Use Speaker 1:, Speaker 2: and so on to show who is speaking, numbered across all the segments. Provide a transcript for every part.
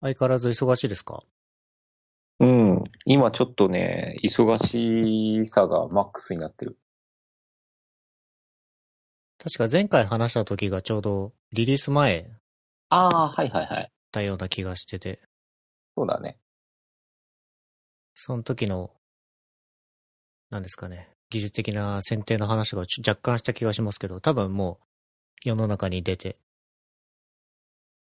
Speaker 1: 相変わらず忙しいですか？
Speaker 2: うん。今ちょっとね、忙しさがマックスになってる。
Speaker 1: 確か前回話した時がちょうどリリース前
Speaker 2: ああ、はいはいはい。
Speaker 1: だような気がしてて、
Speaker 2: そうだね。
Speaker 1: その時の、何ですかね、技術的な選定の話が若干した気がしますけど、多分もう世の中に出て、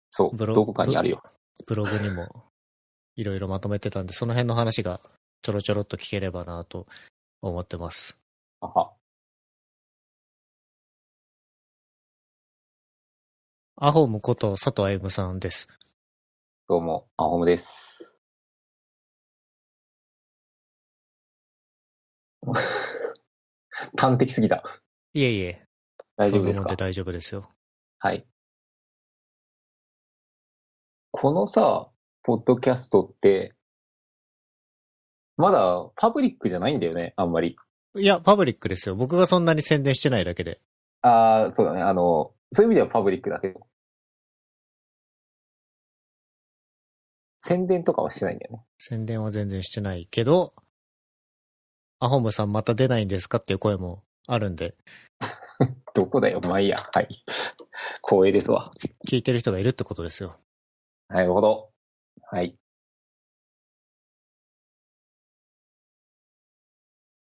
Speaker 2: そう。
Speaker 1: ブロ
Speaker 2: どこかにあるよ。
Speaker 1: ブログにもいろいろまとめてたんで、その辺の話がちょろちょろっと聞ければなと思ってます。
Speaker 2: あは。
Speaker 1: アホームこと佐藤歩さんです。
Speaker 2: どうも、アホムです。端的すぎた。
Speaker 1: いえいえ、
Speaker 2: 大丈夫ですか？
Speaker 1: で大丈夫ですよ。
Speaker 2: はい。このさ、ポッドキャストって、まだパブリックじゃないんだよね、あんまり。
Speaker 1: いや、パブリックですよ。僕がそんなに宣伝してないだけで。
Speaker 2: ああ、そうだね。あの、そういう意味ではパブリックだけど。宣伝とかはしてないんだよね。
Speaker 1: 宣伝は全然してないけど、アホームさんまた出ないんですかっていう声もあるんで、
Speaker 2: どこだよ、まあいいや。はい。光栄ですわ。
Speaker 1: 聞いてる人がいるってことですよ。
Speaker 2: なるほど。はい。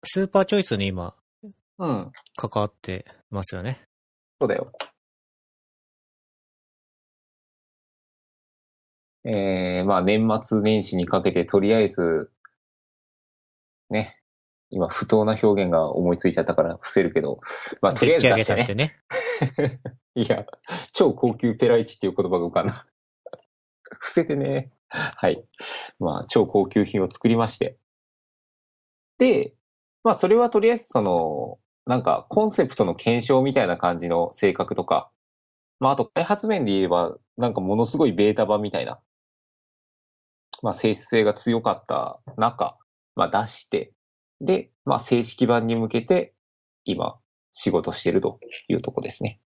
Speaker 1: スーパーチョイスに今、
Speaker 2: うん。
Speaker 1: 関わってますよね。
Speaker 2: そうだよ。えー、まあ年末年始にかけてとりあえず、ね、今不当な表現が思いついちゃったから伏せるけど、まあとりあえず出してね。
Speaker 1: ね。
Speaker 2: いや、超高級ペライチっていう言葉が浮かんだ。伏せてね。はい。まあ超高級品を作りまして。で、まあそれはとりあえずその、なんかコンセプトの検証みたいな感じの性格とか、まああと開発面で言えば、なんかものすごいベータ版みたいな、まあ性質性が強かった中、まあ出して、で、まあ正式版に向けて今仕事してるというとこですね。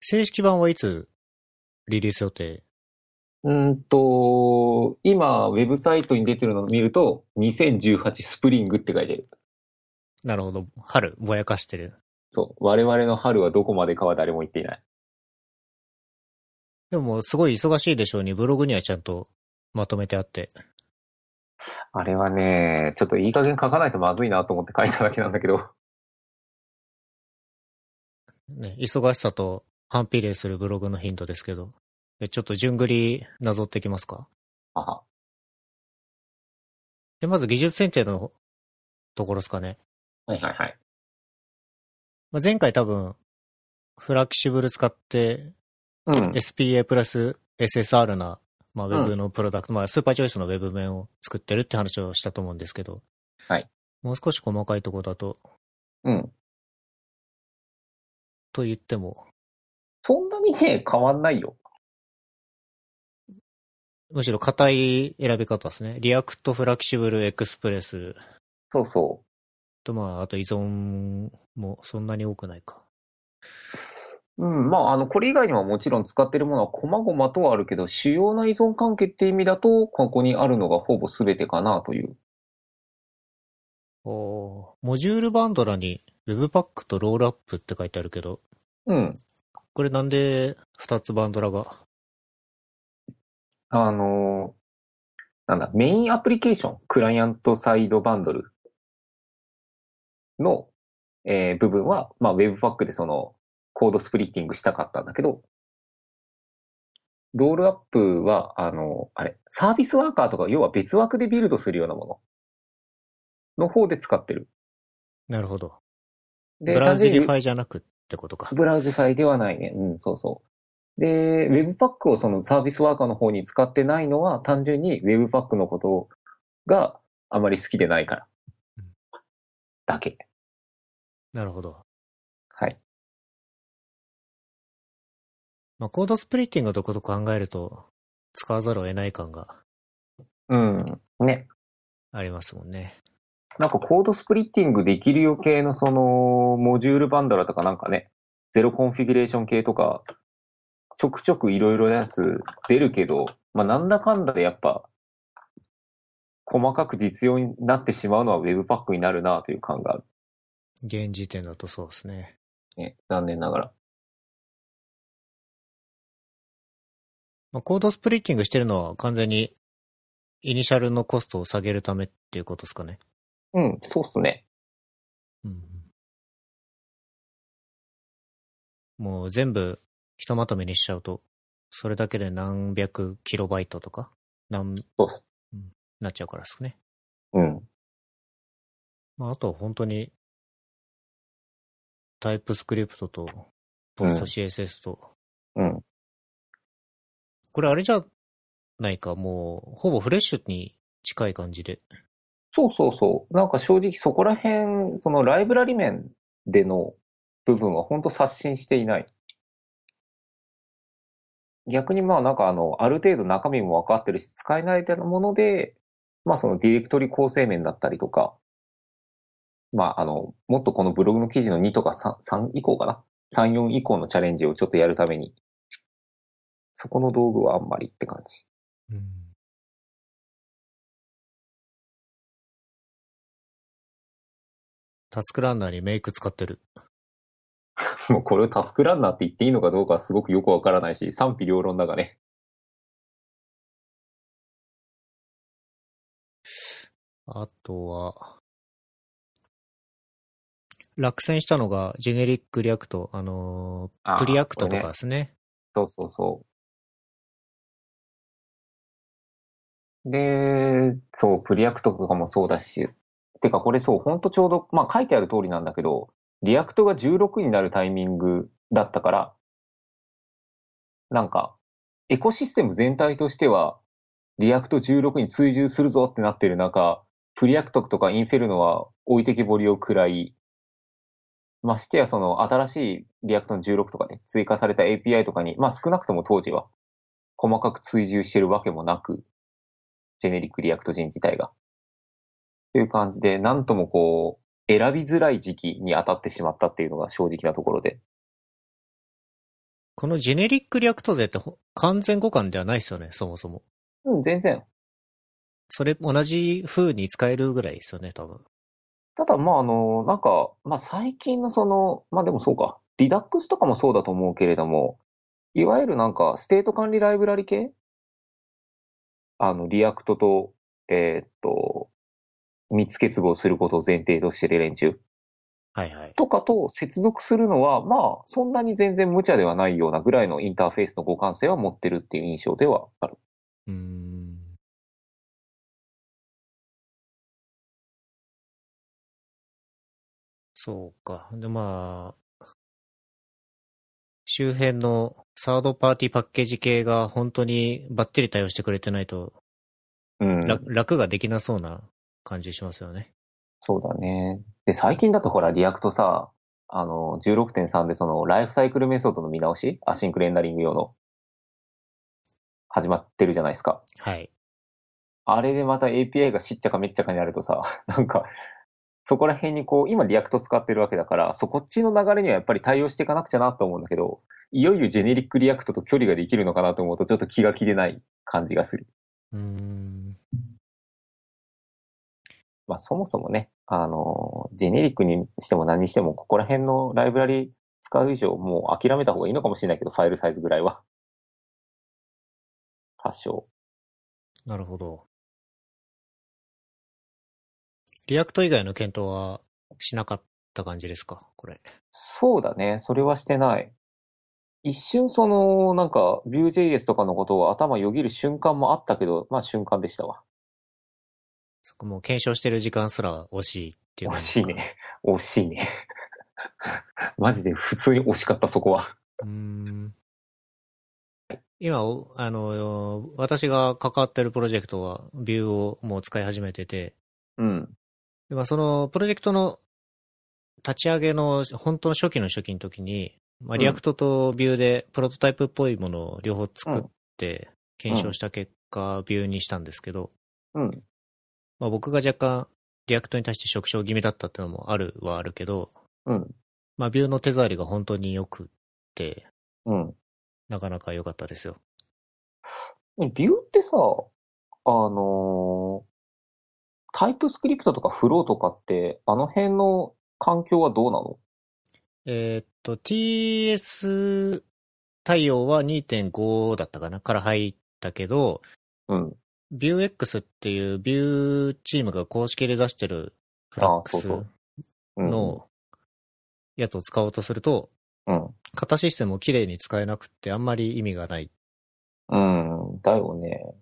Speaker 1: 正式版はいつリリース予定？
Speaker 2: うーんと、今、ウェブサイトに出てるのを見ると、2018スプリングって書いてる。
Speaker 1: なるほど。春、ぼやかしてる。
Speaker 2: そう。我々の春はどこまでかは誰も言っていない。
Speaker 1: でも、すごい忙しいでしょうに、ブログにはちゃんとまとめてあって。
Speaker 2: あれはね、ちょっといい加減書かないとまずいなと思って書いただけなんだけど。
Speaker 1: ね、忙しさと反比例するブログのヒントですけど。でちょっと順繰りなぞってきますか？
Speaker 2: あは。
Speaker 1: で、まず技術選定のところですかね。
Speaker 2: はいはいはい。
Speaker 1: まあ、前回多分、 Fluxible 使って
Speaker 2: うん。
Speaker 1: SPA プラス SSR な、まあ、ウェブのプロダクト、まあ、スーパーチョイスのウェブ面を作ってるって話をしたと思うんですけど。
Speaker 2: はい。
Speaker 1: もう少し細かいところだと、
Speaker 2: うん。
Speaker 1: と言っても、
Speaker 2: そんなにね、変わんないよ。
Speaker 1: むしろ硬い選び方ですね。 React Fluxib le Express
Speaker 2: そうそ
Speaker 1: と、まあ、あと依存もそんなに多くないか。
Speaker 2: う。うん。まあ、あの、これ以外にももちろん使ってるものは細々とはあるけど、主要な依存関係って意味だと、ここにあるのがほぼ全てかなという。
Speaker 1: おーモジュールバンドラに Webpack とロールアップって書いてあるけど、
Speaker 2: うん。
Speaker 1: これなんで2つバンドラが
Speaker 2: あの、なんだ、メインアプリケーション、 client side bundle の、えー部分は、まあ、Webpack でその、 code splitting したかったんだけど、 Rollup は、あの、あれ、 Service Worker とか、要は別枠でビルドするようなものの方で使ってる。
Speaker 1: なるほど。
Speaker 2: で
Speaker 1: Browserify じゃなくってことか。
Speaker 2: Browserify ではないね。うん、そうそう。で、Webpack をそのサービスワーカーの方に使ってないのは、単純に Webpack のことがあまり好きでないから
Speaker 1: うん。
Speaker 2: だけ。
Speaker 1: なるほど。
Speaker 2: はい。
Speaker 1: まあ、コードスプリッティングのこと考えると、使わざるを得ない感が
Speaker 2: うん。ね。
Speaker 1: ありますもんね。
Speaker 2: なんかコードスプリッティングできるよ系のその、モジュールバンドラとかなんかね、ゼロコンフィギュレーション系とか、ちょくちょくいろいろなやつ出るけど、まあ、なんだかんだでやっぱ、細かく実用になってしまうのは Webpack になるなという感がある。
Speaker 1: 現時点だとそうですね。
Speaker 2: ね、残念ながら。
Speaker 1: まあ、コードスプリッティングしてるのは完全にイニシャルのコストを下げるためっていうことですかね。
Speaker 2: うん、そうっすね。
Speaker 1: うん。もう全部ひとまとめにしちゃうと、それだけで何百キロバイトとか、何、
Speaker 2: そうっす。
Speaker 1: なっちゃうからですね。
Speaker 2: うん。
Speaker 1: まあ、あとは本当に、タイプスクリプトと、ポスト CSS と、
Speaker 2: うん。
Speaker 1: これあれじゃないか、もう、ほぼフレッシュに近い感じで。
Speaker 2: そうそうそう。なんか正直そこら辺、そのライブラリ面での部分は本当刷新していない。逆にまあなんかあの、ある程度中身も分かってるし、使えないようもので、まあそのディレクトリ構成面だったりとか、まああの、もっとこのブログの記事の2とか 3, 3以降かな ?3、4以降のチャレンジをちょっとやるために、そこの道具はあんまりって感じ。
Speaker 1: うん。 task runner に make 使ってる。
Speaker 2: もうこれを task runner って言っていいのかどうかはすごくよくわからないし、賛否両論だがね。
Speaker 1: あとは、落選したのが、 generic React、あのー Preact とかですね。
Speaker 2: そうそうそう。で、そう、 Preact とかもそうだし、てかこれそう、ほんとちょうど、まあ書いてある通りなんだけど、 React が16になるタイミングだったから、なんか、エコシステム全体としては、 React 16に追従するぞってなってる中、 Preact とか Inferno は置いてきぼりを食らい、ましてやその新しい React の16とかね、追加された API とかに、まあ少なくとも当時は細かく追従してるわけもなく、 generic React 陣自体が。という感じで、なんともこう、選びづらい時期に当たってしまったっていうのが正直なところで。
Speaker 1: この generic React 勢ってほ完全互換ではないですよね、そもそも。
Speaker 2: うん、全然。
Speaker 1: それ、同じ風に使えるぐらいですよね、多分。
Speaker 2: ただ、まあ、あの、なんか、まあ、最近のその、まあ、でもそうか、 Redux とかもそうだと思うけれども、いわゆるなんか、 state 管理ライブラリ系？あの、 React と、えーっと、密結合することを前提としている連中
Speaker 1: はいはい。
Speaker 2: とかと接続するのは、まあ、そんなに全然無茶ではないようなぐらいのインターフェースの互換性は持ってるっていう印象ではある。
Speaker 1: うーん。そうか。で、まあ、周辺のサードパーティーパッケージ系が本当にバッチリ対応してくれてないと、
Speaker 2: うん。
Speaker 1: 楽楽ができなそうな感じしますよね。
Speaker 2: そうだね。で、最近だとほら、 React さ、あの、16.3でその、 lifecycle method の見直し？ async rendering 用の、始まってるじゃないですか。
Speaker 1: はい。
Speaker 2: あれでまた API がしっちゃかめっちゃかになるとさ、なんか、そこら辺にこう、今 React 使ってるわけだから、そこっちの流れにはやっぱり対応していかなくちゃなと思うんだけど、いよいよジェネリック React と距離ができるのかなと思うと、ちょっと気が気でない感じがする。
Speaker 1: うーん。
Speaker 2: まあそもそもね、あの、ジェネリックにしても何にしても、ここら辺のライブラリ使う以上、もう諦めた方がいいのかもしれないけど、ファイルサイズぐらいは。多少。
Speaker 1: なるほど。 React 以外の検討はしなかった感じですか？これ。
Speaker 2: そうだね、それはしてない。一瞬その、なんか、Vue.js とかのことを頭よぎる瞬間もあったけど、まあ瞬間でしたわ。
Speaker 1: そこもう検証してる時間すら惜しいっていう感じですか？
Speaker 2: 惜しいね。惜しいね。マジで普通に惜しかった、そこは。
Speaker 1: うーん今、おあの、私が関わってるプロジェクトは、 Vue をもう使い始めてて、
Speaker 2: うん。
Speaker 1: でまあ、そのプロジェクトの立ち上げの本当の初期の初期の時に、まあ、
Speaker 2: うん
Speaker 1: React と Vue でプロトタイプっぽいものを両方作って検証した結果、 Vue にしたんですけど、
Speaker 2: うん。
Speaker 1: まあ、僕が若干 React に対して食傷気味だったっていうのもあるはあるけど、
Speaker 2: うん。
Speaker 1: まあ、 Vueの手触りが本当に良くって、
Speaker 2: うん。
Speaker 1: なかなか良かったですよ。
Speaker 2: Vue ってさ、あのータイプスクリプトとか Flow とかって、あの辺の環境はどうなの？
Speaker 1: えーっと、TS 対応は2.5だったかなから入ったけど、
Speaker 2: うん。
Speaker 1: Vuex っていうビューチームが公式で出してるフラックスのやつを使おうとすると、
Speaker 2: うん。
Speaker 1: 型システムをきれいに使えなくってあんまり意味がない
Speaker 2: うん。だよね。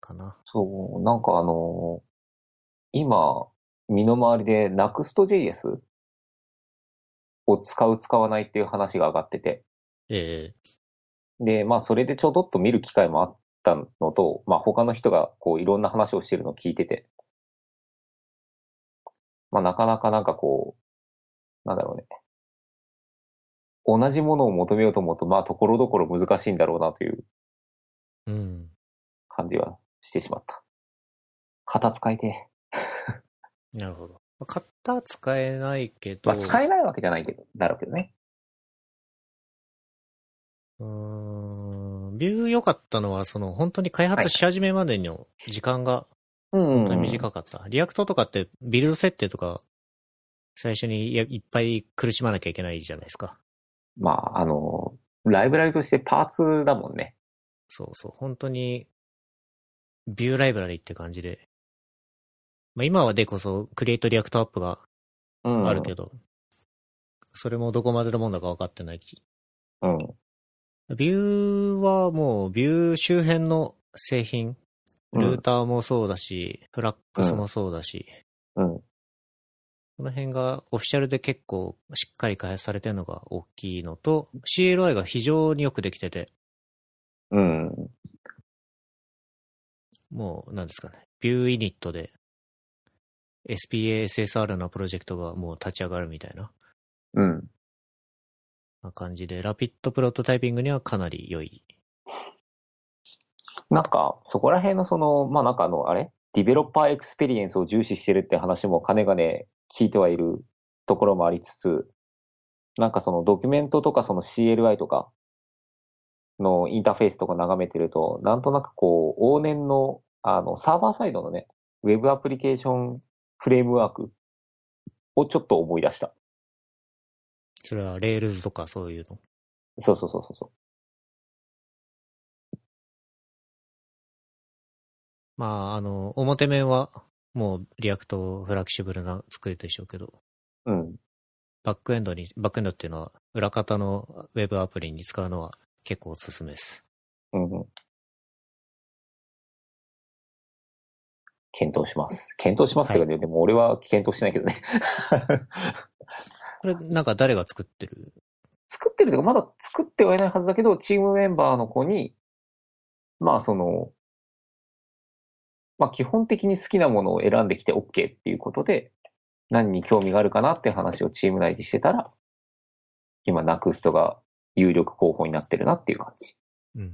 Speaker 1: かな。
Speaker 2: そう、なんかあのー今、身の回りで Next.js を使う使わないっていう話が上がってて、
Speaker 1: ええ
Speaker 2: で、まあそれでちょどっと見る機会もあったのと、まあ他の人がこういろんな話をしてるのを聞いてて、まあなかなかなんかこう、なんだろうね。同じものを求めようと思うと、まあところどころ難しいんだろうなという
Speaker 1: うん。
Speaker 2: 感じはしてしまった。型使いて
Speaker 1: なるほど。型使えないけ
Speaker 2: え。
Speaker 1: ど、
Speaker 2: まあ使えないわけじゃないけど、だろうけどね。
Speaker 1: うーん、ビュー良かったのは、その、本当に開発し始めまでの時間が
Speaker 2: うん、
Speaker 1: 本当に短かった。 React とかってビルド設定とか、最初にいっぱい苦しまなきゃいけないじゃないですか。
Speaker 2: まあ、あの、ライブラリとしてパーツだもんね。
Speaker 1: そうそう。本当に、 view library って感じで。まあ今はでこそ、 Create React App が
Speaker 2: うん。
Speaker 1: あるけど、それもどこまでのもんだか分かってないし。
Speaker 2: うん。
Speaker 1: ビューはもう、ビュー周辺の製品、ルーターもそうだし、フラックスもそうだし、
Speaker 2: うん。
Speaker 1: この辺がオフィシャルで結構しっかり開発されてるのが大きいのと、CLI が非常によくできてて、
Speaker 2: うん。
Speaker 1: もう、なんですかね、ビューイニットで SPA-SSR のプロジェクトがもう立ち上がるみたいな
Speaker 2: うん。
Speaker 1: な感じで、 rapid prototyping にはかなり良い。
Speaker 2: なんか、そこら辺のその、まあなんかあの、あれ？ developer experience を重視してるって話もかねがね聞いてはいるところもありつつ、なんかそのドキュメントとかその CLI とかのインターフェースとか眺めてると、なんとなくこう、往年のあの、サーバーサイドのね、ウェブアプリケーションフレームワークをちょっと思い出した。
Speaker 1: それは Rails とかそういうの？
Speaker 2: そうそうそうそうそう。
Speaker 1: まあ、あの、表面はもうリアクトフラキシブルな作りでしょうけど、
Speaker 2: うん。
Speaker 1: バックエンドに、バックエンドっていうのは裏方のウェブアプリに使うのは結構おすすめです。
Speaker 2: うんうん。検討します。検討しますけどね、でも俺は検討してないけどね。
Speaker 1: これなんか誰が作ってる？
Speaker 2: 作ってるというか、まだ作ってはいないはずだけど、チームメンバーの子に、まあその、まあ基本的に好きなものを選んできて OK っていうことで、何に興味があるかなっていう話をチーム内でしてたら、今、ナクストが有力候補になってるなっていう感じ。
Speaker 1: うん。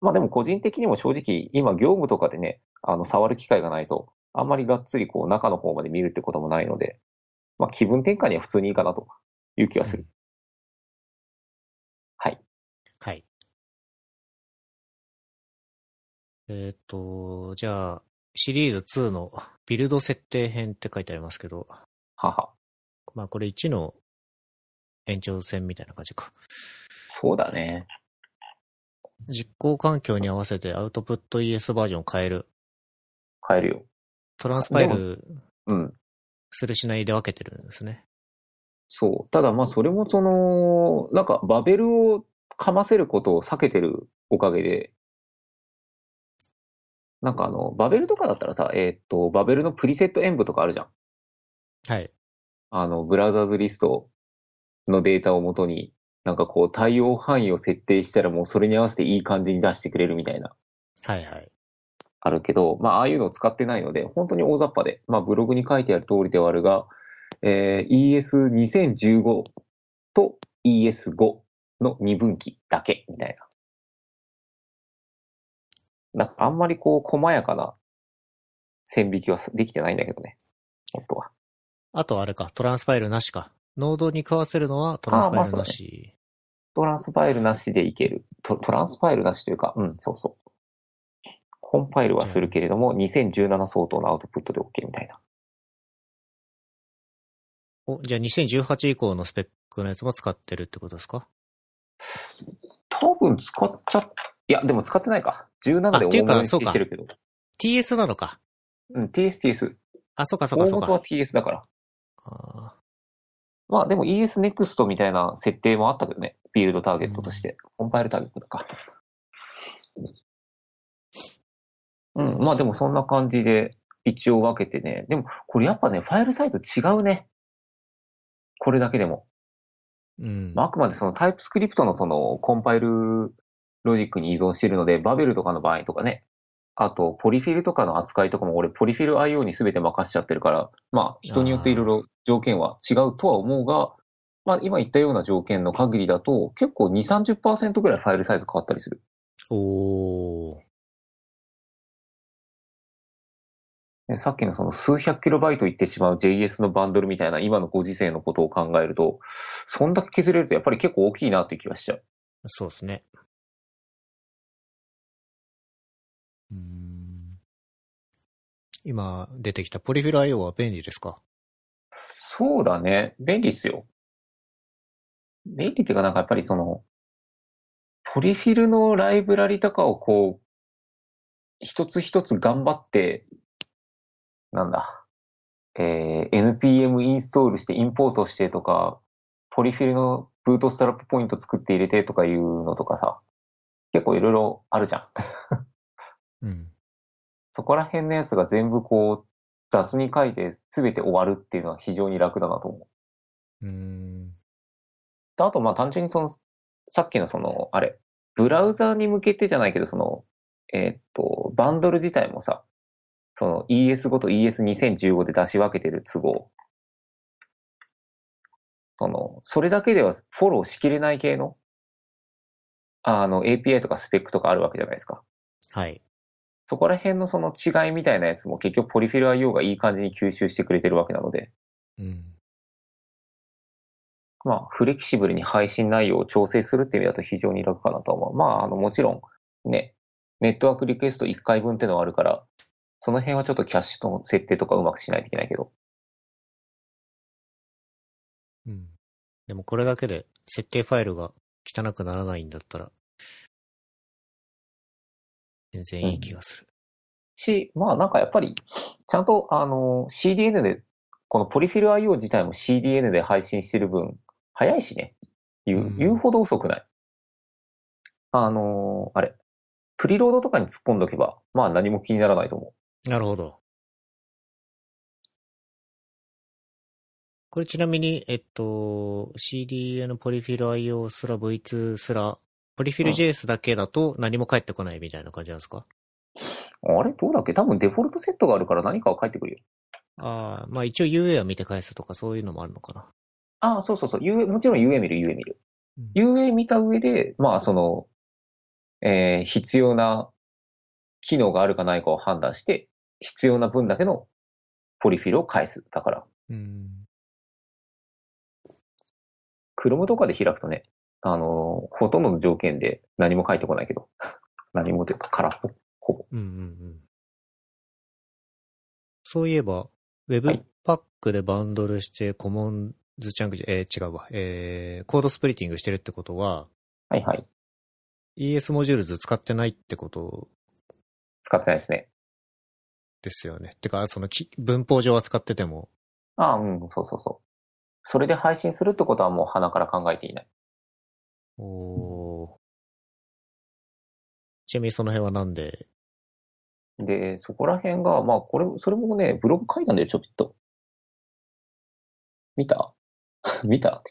Speaker 2: まあでも個人的にも正直、今業務とかでね、あの、触る機会がないと、あんまりがっつりこう中の方まで見るってこともないので、まあ気分転換には普通にいいかなという気がする。はい。
Speaker 1: はい。えっ、と、じゃあ、シリーズ2のビルド設定編って書いてありますけど、
Speaker 2: はは。
Speaker 1: まあこれ1の延長線みたいな感じか。
Speaker 2: そうだね。
Speaker 1: 実行環境に合わせてアウトプット ES バージョンを変える。
Speaker 2: 変えるよ。
Speaker 1: トランスファイル
Speaker 2: うん。
Speaker 1: するしないで分けてるんですね。
Speaker 2: そう。ただまあそれもその、なんかバベルをかませることを避けてるおかげで、なんかあの、バベルとかだったらさ、えーっと、バベルのプリセット演舞とかあるじゃん。
Speaker 1: はい。
Speaker 2: あの、ブラウザーズリストのデータをもとに、なんかこう対応範囲を設定したらもうそれに合わせていい感じに出してくれるみたいな、
Speaker 1: はいはい。
Speaker 2: あるけど、まあああいうのを使ってないので、本当に大雑把で、まあブログに書いてある通りではあるが、えー ES2015 と ES5 の2分岐だけ、みたいな。なんかあんまりこう細やかな線引きはできてないんだけどね、本当は。
Speaker 1: あとあれか、トランスファイルなしか。ノードに食わせるのはトランスファイルなし。
Speaker 2: トランスファイルなしでいける。トトランスファイルなしというか、うん、そうそう。コンパイルはするけれども、2017相当のアウトプットで OK みたいな。
Speaker 1: お、じゃあ2018以降のスペックのやつも使ってるってことですか？
Speaker 2: 多分使っちゃっ、いや、でも使ってないか。17で大物にしてるけど。
Speaker 1: ?TS なのか。
Speaker 2: うん、TS、TS。
Speaker 1: あ、そうかそうかそう
Speaker 2: 大元は
Speaker 1: か。
Speaker 2: TS だから。
Speaker 1: あ
Speaker 2: まあでも ES Next みたいな設定もあったけどね。フィールドターゲットとして。コンパイルターゲットだか。うん、まあでもそんな感じで一応分けてね。でもこれやっぱね、ファイルサイズ違うね。これだけでも。
Speaker 1: ーうん。
Speaker 2: まあ、あくまでそのタイプスクリプトのそのコンパイルロジックに依存しているので、バベルとかの場合とかね、あとポリフィルとかの扱いとかも俺ポリフィル IO に全て任しちゃってるから、まあ人によっていろいろ条件は違うとは思うが、まあ今言ったような条件の限りだと結構2、30%ぐらいファイルサイズ変わったりする。
Speaker 1: おー。
Speaker 2: さっきのその数百キロバイトいってしまう JS のバンドルみたいな今のご時世のことを考えると、そんだけ削れるとやっぱり結構大きいなっていう気がしちゃう。
Speaker 1: そうですね。うーん今出てきたポリフィル IO は便利ですか？
Speaker 2: そうだね。便利っすよ。便利っていうかなんかやっぱりその、ポリフィルのライブラリとかをこう、一つ一つ頑張って、なんだ、えー NPM インストールしてインポートしてとか、ポリフィルのブートストラップポイント作って入れてとかいうのとかさ、結構いろいろあるじゃん。
Speaker 1: うん。
Speaker 2: そこら辺のやつが全部こう、雑に書いて全て終わるっていうのは非常に楽だなと思う。
Speaker 1: うーん。
Speaker 2: であと、まあ単純にその、さっきのその、あれ、ブラウザーに向けてじゃないけど、その、えーっと、バンドル自体もさ、その ES5 と ES2015 で出し分けてる都合。その、それだけではフォローしきれない系の、あの、API とかスペックとかあるわけじゃないですか。
Speaker 1: はい。
Speaker 2: そこら辺のその違いみたいなやつも結局ポリフィル IO がいい感じに吸収してくれてるわけなので、
Speaker 1: うん。
Speaker 2: まあ、フレキシブルに配信内容を調整するっていう意味だと非常に楽かなとは思う。まあ、あの、もちろん、ね、ネットワークリクエスト1回分ってのはあるから、その辺はちょっとキャッシュの設定とかうまくしないといけないけど。
Speaker 1: うん。でもこれだけで設定ファイルが汚くならないんだったら、全然いい気がする。
Speaker 2: し、まあなんかやっぱり、ちゃんとあの、CDN で、このポリフィル IO 自体も CDN で配信してる分、早いしね。言
Speaker 1: う
Speaker 2: うん言うほど遅くない。あの、あれ、プリロードとかに突っ込んどけば、まあ何も気にならないと思
Speaker 1: なるほど。これちなみに、えっと、CDN ポリフィル IO すら V2 すら、ポリフィル JS だけだと何も返ってこないみたいな感じなんですか、
Speaker 2: う。あれ？どうだっけ？多分デフォルトセットがあるから何かは返ってくるよ。
Speaker 1: ああ、まあ一応 UA は見て返すとかそういうのもあるのかな。
Speaker 2: ああ、そうそうそう。UA、もちろん UA 見る、UA 見る。
Speaker 1: うん
Speaker 2: UA 見た上で、まあその、えー必要な機能があるかないかを判断して、必要な分だけのポリフィルを返す。だから、
Speaker 1: うん。
Speaker 2: Chrome とかで開くとね、あのーほとんどの条件で何も返ってこないけど、何もというか空っぽ、ほぼ。
Speaker 1: うんうんうん。そういえば、
Speaker 2: は
Speaker 1: Webpack でバンドルしてコモンズチャンクジ、えー違うわ。えー、コードスプリッティングしてるってことは、
Speaker 2: はいはい。
Speaker 1: ES モジュールズ使ってないってこと
Speaker 2: 使ってないですね。
Speaker 1: ですよね。てか、そのき文法上は使ってても、
Speaker 2: ああ、うん、そうそうそう。それで配信するってことはもう鼻から考えていない。
Speaker 1: おーちなみにその辺はなんで、
Speaker 2: で、そこら辺が、まあ、これ、それもね、ブログ書いたんだよ、ちょっと。見た？見た？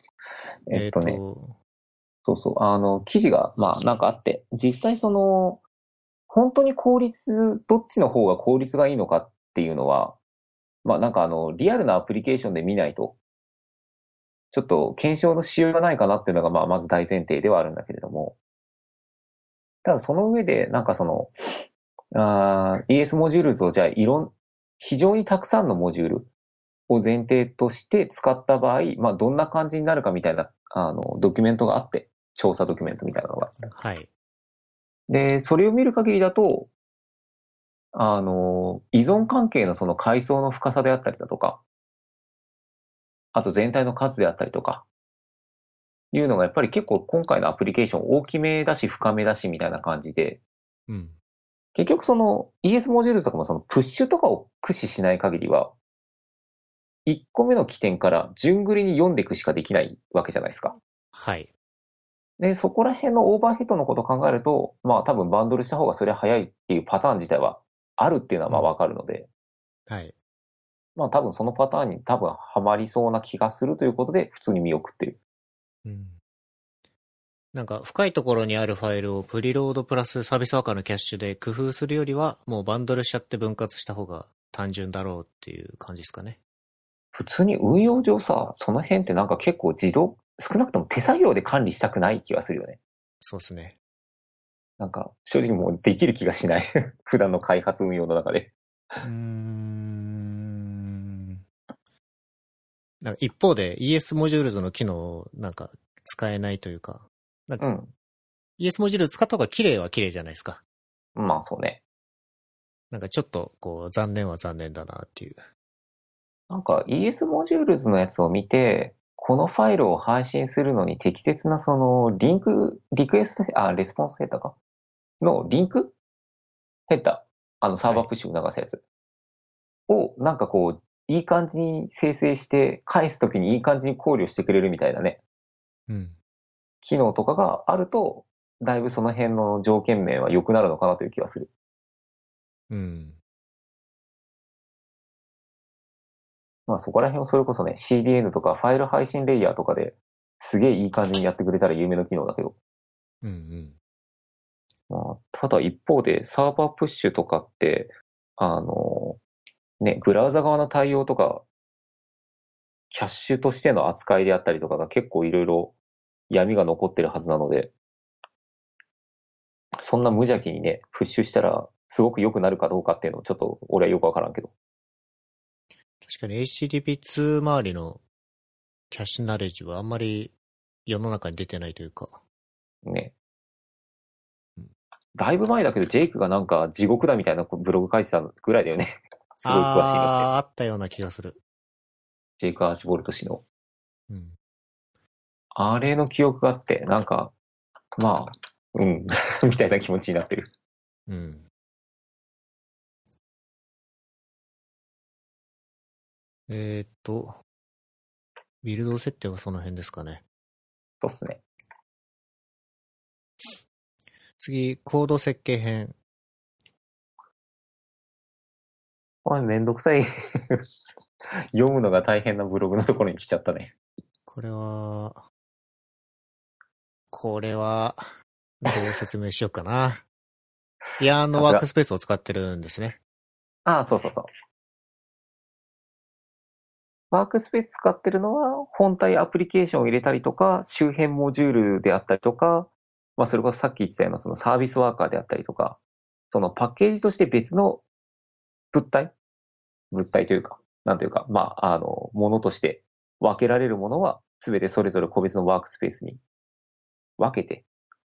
Speaker 2: えっとね、そうそう、あの、記事が、まあ、なんかあって、実際その、本当に効率、どっちの方が効率がいいのかっていうのは、まあ、なんかあの、リアルなアプリケーションで見ないと、ちょっと検証のしようがないかなっていうのが、まあ、まず大前提ではあるんだけれども、ただその上で、なんかその、ES モジュールズをじゃあ、いろん、非常にたくさんのモジュールを前提として使った場合、まあ、どんな感じになるかみたいな、あの、ドキュメントがあって、調査ドキュメントみたいなのが。
Speaker 1: はい。
Speaker 2: で、それを見る限りだと、あの、依存関係のその階層の深さであったりだとか、あと全体の数であったりとか、いうのがやっぱり結構今回のアプリケーション大きめだし深めだしみたいな感じで、
Speaker 1: うん。
Speaker 2: 結局その ES モジュールとかもそのプッシュとかを駆使しない限りは、1個目の起点から順繰りに読んでいくしかできないわけじゃないですか。
Speaker 1: はい。
Speaker 2: で、そこら辺のオーバーヘッドのことを考えると、まあ多分バンドルした方がそれは早いっていうパターン自体はあるっていうのはまあわかるので、
Speaker 1: はい。
Speaker 2: まあ多分そのパターンに多分ハマりそうな気がするということで普通に見送ってる。
Speaker 1: うん。なんか深いところにあるファイルをプリロードプラスサービスワーカーのキャッシュで工夫するよりは、もうバンドルしちゃって分割した方が単純だろうっていう感じですかね。
Speaker 2: 普通に運用上さ、その辺ってなんか結構自動、少なくとも手作業で管理したくない気がするよね。
Speaker 1: そうですね。
Speaker 2: なんか正直もうできる気がしない。普段の開発運用の中で。
Speaker 1: うーん。なんか一方で ES モジュールズの機能をなんか使えないというか、なんか
Speaker 2: うん。
Speaker 1: ES モジュール使った方が綺麗は綺麗じゃないですか。
Speaker 2: まあそうね。
Speaker 1: なんかちょっとこう残念は残念だなっていう。
Speaker 2: なんか ES モジュールズのやつを見て、このファイルを配信するのに適切なそのリンク、リクエスト、あ、レスポンスヘッダーか？のリンク？ヘッダー？あの server push を流すやつ。を、なんかこう、いい感じに生成して、返すときにいい感じに考慮してくれるみたいなね、
Speaker 1: うん。
Speaker 2: 機能とかがあると、だいぶその辺の条件面は良くなるのかなという気がする。
Speaker 1: うん。
Speaker 2: まあそこら辺をそれこそね、CDN とかファイル配信レイヤーとかですげえいい感じにやってくれたら有名な機能だけど。
Speaker 1: うんうん。
Speaker 2: まあ、ただ一方でサーバープッシュとかって、あの、ね、ブラウザ側の対応とか、キャッシュとしての扱いであったりとかが結構いろいろ闇が残ってるはずなので、そんな無邪気にね、プッシュしたらすごく良くなるかどうかっていうのをちょっと俺はよくわからんけど。
Speaker 1: 確かに HTTP2 周りのキャッシュナレッジはあんまり世の中に出てないというか。
Speaker 2: ね
Speaker 1: うん。
Speaker 2: だいぶ前だけど、ジェイクがなんか地獄だみたいなブログ書いてたぐらいだよね。すごい詳しいのって。
Speaker 1: ああ、あったような気がする。
Speaker 2: ジェイク・アーチボルト氏の。
Speaker 1: うん。
Speaker 2: あれの記憶があって、なんか、まあ、うん、みたいな気持ちになってる。
Speaker 1: うん。えーっと、ビルド設定はその辺ですかね。
Speaker 2: そうっすね。
Speaker 1: 次、コード設計編。
Speaker 2: これめんどくさい。読むのが大変なブログのところに来ちゃったね。
Speaker 1: これは、これは、どう説明しようかな。いや、あのワークスペースを使ってるんですね。
Speaker 2: ああ、そうそうそう。ワークスペース使ってるのは、本体アプリケーションを入れたりとか、周辺モジュールであったりとか、まあ、それこそさっき言ってたようなそのサービスワーカーであったりとか、そのパッケージとして別の物体？物体というか、なんというか、まあ、あの、ものとして分けられるものは、すべてそれぞれ個別のワークスペースに分けて、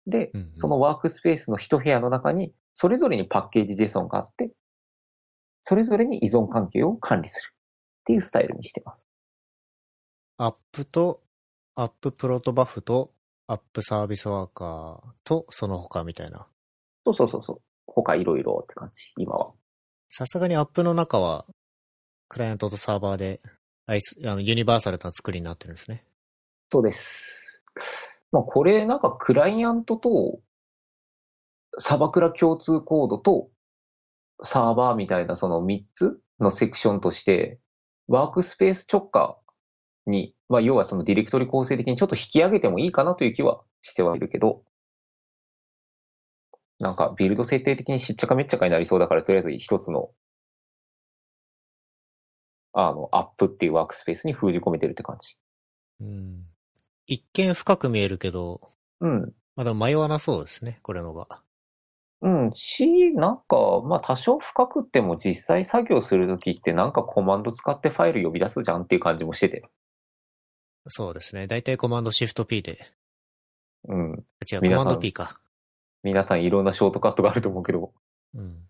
Speaker 2: でそのワークスペースの一部屋の中に、それぞれにパッケージ JSON があって、それぞれに依存関係を管理するっていうスタイルにしてます。
Speaker 1: アップと、アッププロトバフと、アップサービスワーカーと、その他みたいな。
Speaker 2: そうそうそうそう。他いろいろって感じ、今は。
Speaker 1: さすがにアップの中は、クライアントとサーバーで、アイス、あの、ユニバーサルな作りになってるんですね。
Speaker 2: そうです。まあこれなんかクライアントとサバクラ共通コードとサーバーみたいなその3つのセクションとしてワークスペース直下に、まあ要はそのディレクトリ構成的にちょっと引き上げてもいいかなという気はしてはいるけど、なんかビルド設定的にしっちゃかめっちゃかになりそうだからとりあえず一つのあの、アップっていうワークスペースに封じ込めてるって感じ。
Speaker 1: うん。一見深く見えるけど、
Speaker 2: うん。
Speaker 1: まだ迷わなそうですね、これのが。
Speaker 2: うん、し、なんか、まあ多少深くっても実際作業するときってなんかコマンド使ってファイル呼び出すじゃんっていう感じもしてて。
Speaker 1: そうですね。だいたいコマンドシフト P で。
Speaker 2: うん。
Speaker 1: 違う、コマンド P か。
Speaker 2: 皆さんいろんなショートカットがあると思うけど、
Speaker 1: うん。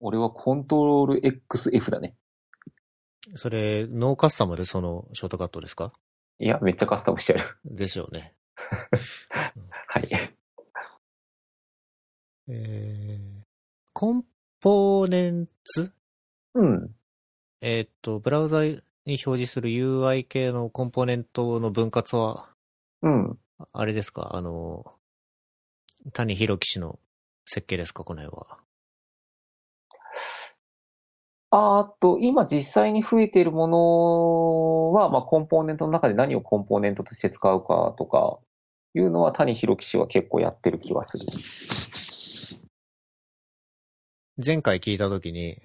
Speaker 2: 俺はコントロール XF だね。
Speaker 1: それ、ノーカスタムでそのショートカットですか？
Speaker 2: いや、めっちゃカスタムしてある。
Speaker 1: ですよね。
Speaker 2: はい。
Speaker 1: えー、コンポーネンツ？
Speaker 2: うん。
Speaker 1: えーっと、ブラウザに表示する UI 系のコンポーネントの分割は、
Speaker 2: うん。
Speaker 1: あれですか？あの、谷弘樹氏の設計ですか？この辺は。
Speaker 2: あーと、今実際に増えているものは、まあ、コンポーネントの中で何をコンポーネントとして使うかとか、いうのは谷弘樹氏は結構やってる気はする。
Speaker 1: 前回聞いたときに、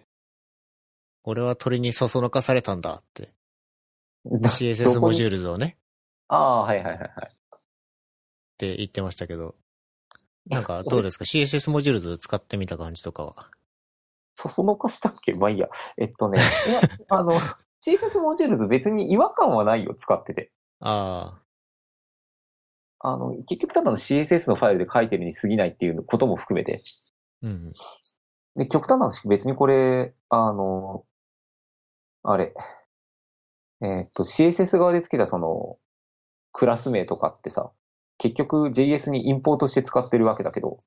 Speaker 1: 俺は鳥にそそのかされたんだって。CSS Modules をね、
Speaker 2: ああ、はいはいはいはい。
Speaker 1: って言ってましたけど。なんかどうですか ?CSS モジュールズ使ってみた感じとかは？
Speaker 2: そそのかしたっけ？まあいいや。えっとね、いや、あの、CSS Modules別に違和感はないよ、使ってて。
Speaker 1: あ
Speaker 2: あの、結局ただの CSS のファイルで書いてるに過ぎないっていうことも含めて。
Speaker 1: あ、うん。
Speaker 2: で、極端な話、別にこれ、あの、あれ、えーっと、CSS 側で付けたその、クラス名とかってさ、結局 JS にインポートして使ってるわけだけど、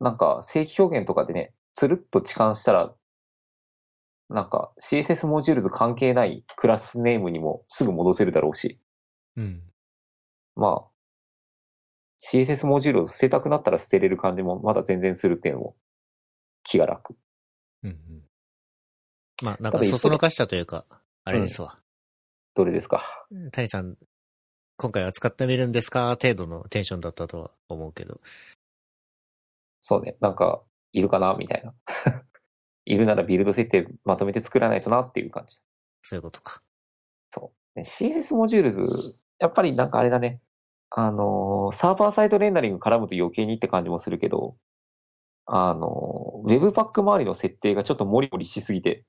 Speaker 2: なんか正規表現とかでね、つるっと置換したら、なんか CSS モジュールズ関係ないクラスネームにもすぐ戻せるだろうし、
Speaker 1: うん。
Speaker 2: まあ、CSS モジュールを捨てたくなったら捨てれる感じもまだ全然するっていうのも気が楽。
Speaker 1: うんうん。まあ、なんかそそのかしたというか、あれですわ。
Speaker 2: どれですか？
Speaker 1: 谷さん、今回は使ってみるんですか？程度のテンションだったとは思うけど。
Speaker 2: そうね、なんか、いるかな？みたいな。いるならビルド設定まとめて作らないとなっていう感じ。
Speaker 1: そういうことか。
Speaker 2: そう。ね CSS Modules、やっぱりなんかあれだね。あのー server side rendering 絡むと余計にって感じもするけど、あのー、Webpack 周りの設定がちょっとモリモリしすぎて、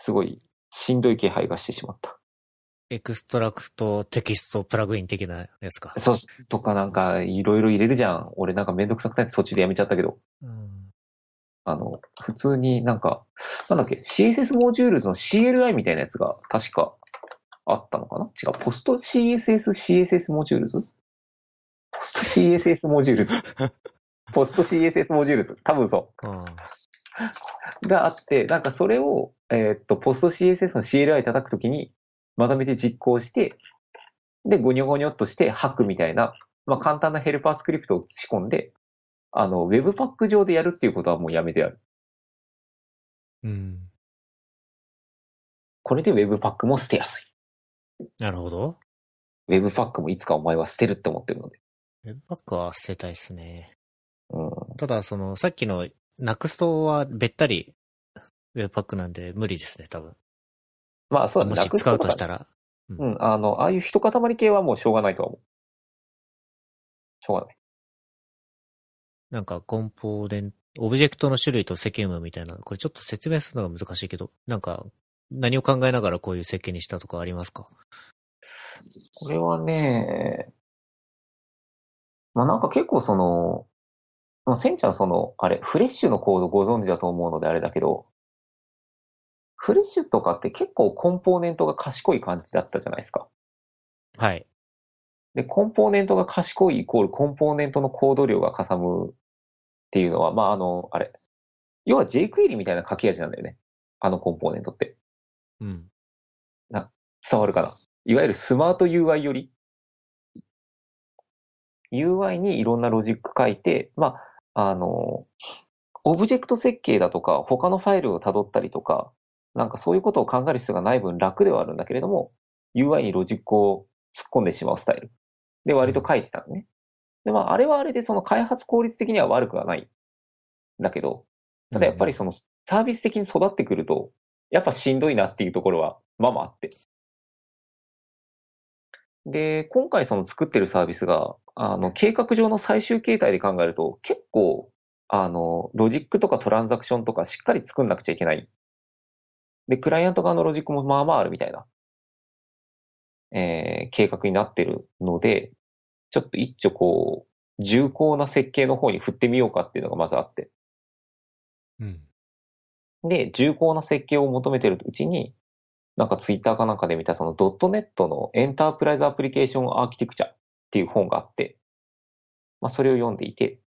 Speaker 2: すごいしんどい気配がしてしまった。
Speaker 1: エクストラクトテキストプラグイン的なやつか。
Speaker 2: そう、とかなんかいろいろ入れるじゃん。俺なんかめんどくさくなって途中でやめちゃったけど。
Speaker 1: うん。
Speaker 2: あの、普通になんか、なんだっけ、CSS Modules の CLI みたいなやつが確かあったのかな？違う、 PostCSS、CSS Modules？CSS Modules。PostCSS Modules。多分そう。があって、なんかそれを、えーっと、 PostCSS の CLI 叩くときに、まとめて実行して、で、ゴニョゴニョっとして吐くみたいな、まあ簡単なヘルパースクリプトを仕込んで、あの、Webpack 上でやるっていうことはもうやめてある。
Speaker 1: うん。
Speaker 2: これで Webpack も捨てやすい。
Speaker 1: なるほど。
Speaker 2: Webpack もいつかお前は捨てるって思ってるので。
Speaker 1: ウェブパックは捨てたいっすね。
Speaker 2: うん。
Speaker 1: ただ、その、さっきの NUXT はべったりウェブパックなんで無理ですね、多分。
Speaker 2: まあそうだね。
Speaker 1: もし使うとした
Speaker 2: ら。
Speaker 1: ら。
Speaker 2: うん。あの、ああいう一塊系はもうしょうがないとは思う。しょうがない。
Speaker 1: なんかコンポーネント、オブジェクトの種類とセキュムみたいな、これちょっと説明するのが難しいけど、なんか、何を考えながらこういう設計にしたとかありますか？
Speaker 2: これはね、まあなんか結構その、まあ、センちゃんその、あれ、フレッシュのコードご存知だと思うのであれだけど、フレッシュとかって結構コンポーネントが賢い感じだったじゃないですか。
Speaker 1: はい。
Speaker 2: で、コンポーネントが賢いイコールコンポーネントのコード量がかさむっていうのは、まああの、あれ、要は jQuery みたいな書き味なんだよね。あのコンポーネントって。
Speaker 1: うん。
Speaker 2: 伝わるかないわゆるスマート UI より、UI にいろんなロジック書いて、まあ、あの、オブジェクト設計だとか、他のファイルを辿ったりとか、なんかそういうことを考える必要がない分楽ではあるんだけれども、UI にロジックを突っ込んでしまうスタイル。で、割と書いてたのね。で、まあ、あれはあれでその開発効率的には悪くはない。だけど、ただやっぱりそのサービス的に育ってくると、やっぱしんどいなっていうところは、まあまああって。で、今回その作ってるサービスが、あの、計画上の最終形態で考えると、結構、あの、ロジックとかトランザクションとかしっかり作んなくちゃいけない。で、クライアント側のロジックもまあまああるみたいな、えー計画になってるので、ちょっと一丁こう、重厚な設計の方に振ってみようかっていうのがまずあって。
Speaker 1: うん。
Speaker 2: で、重厚な設計を求めてるうちに、なんかツイッターかなんかで見たそのドットネットのエンタープライズアプリケーションアーキテクチャっていう本があって、まあそれを読んでいて、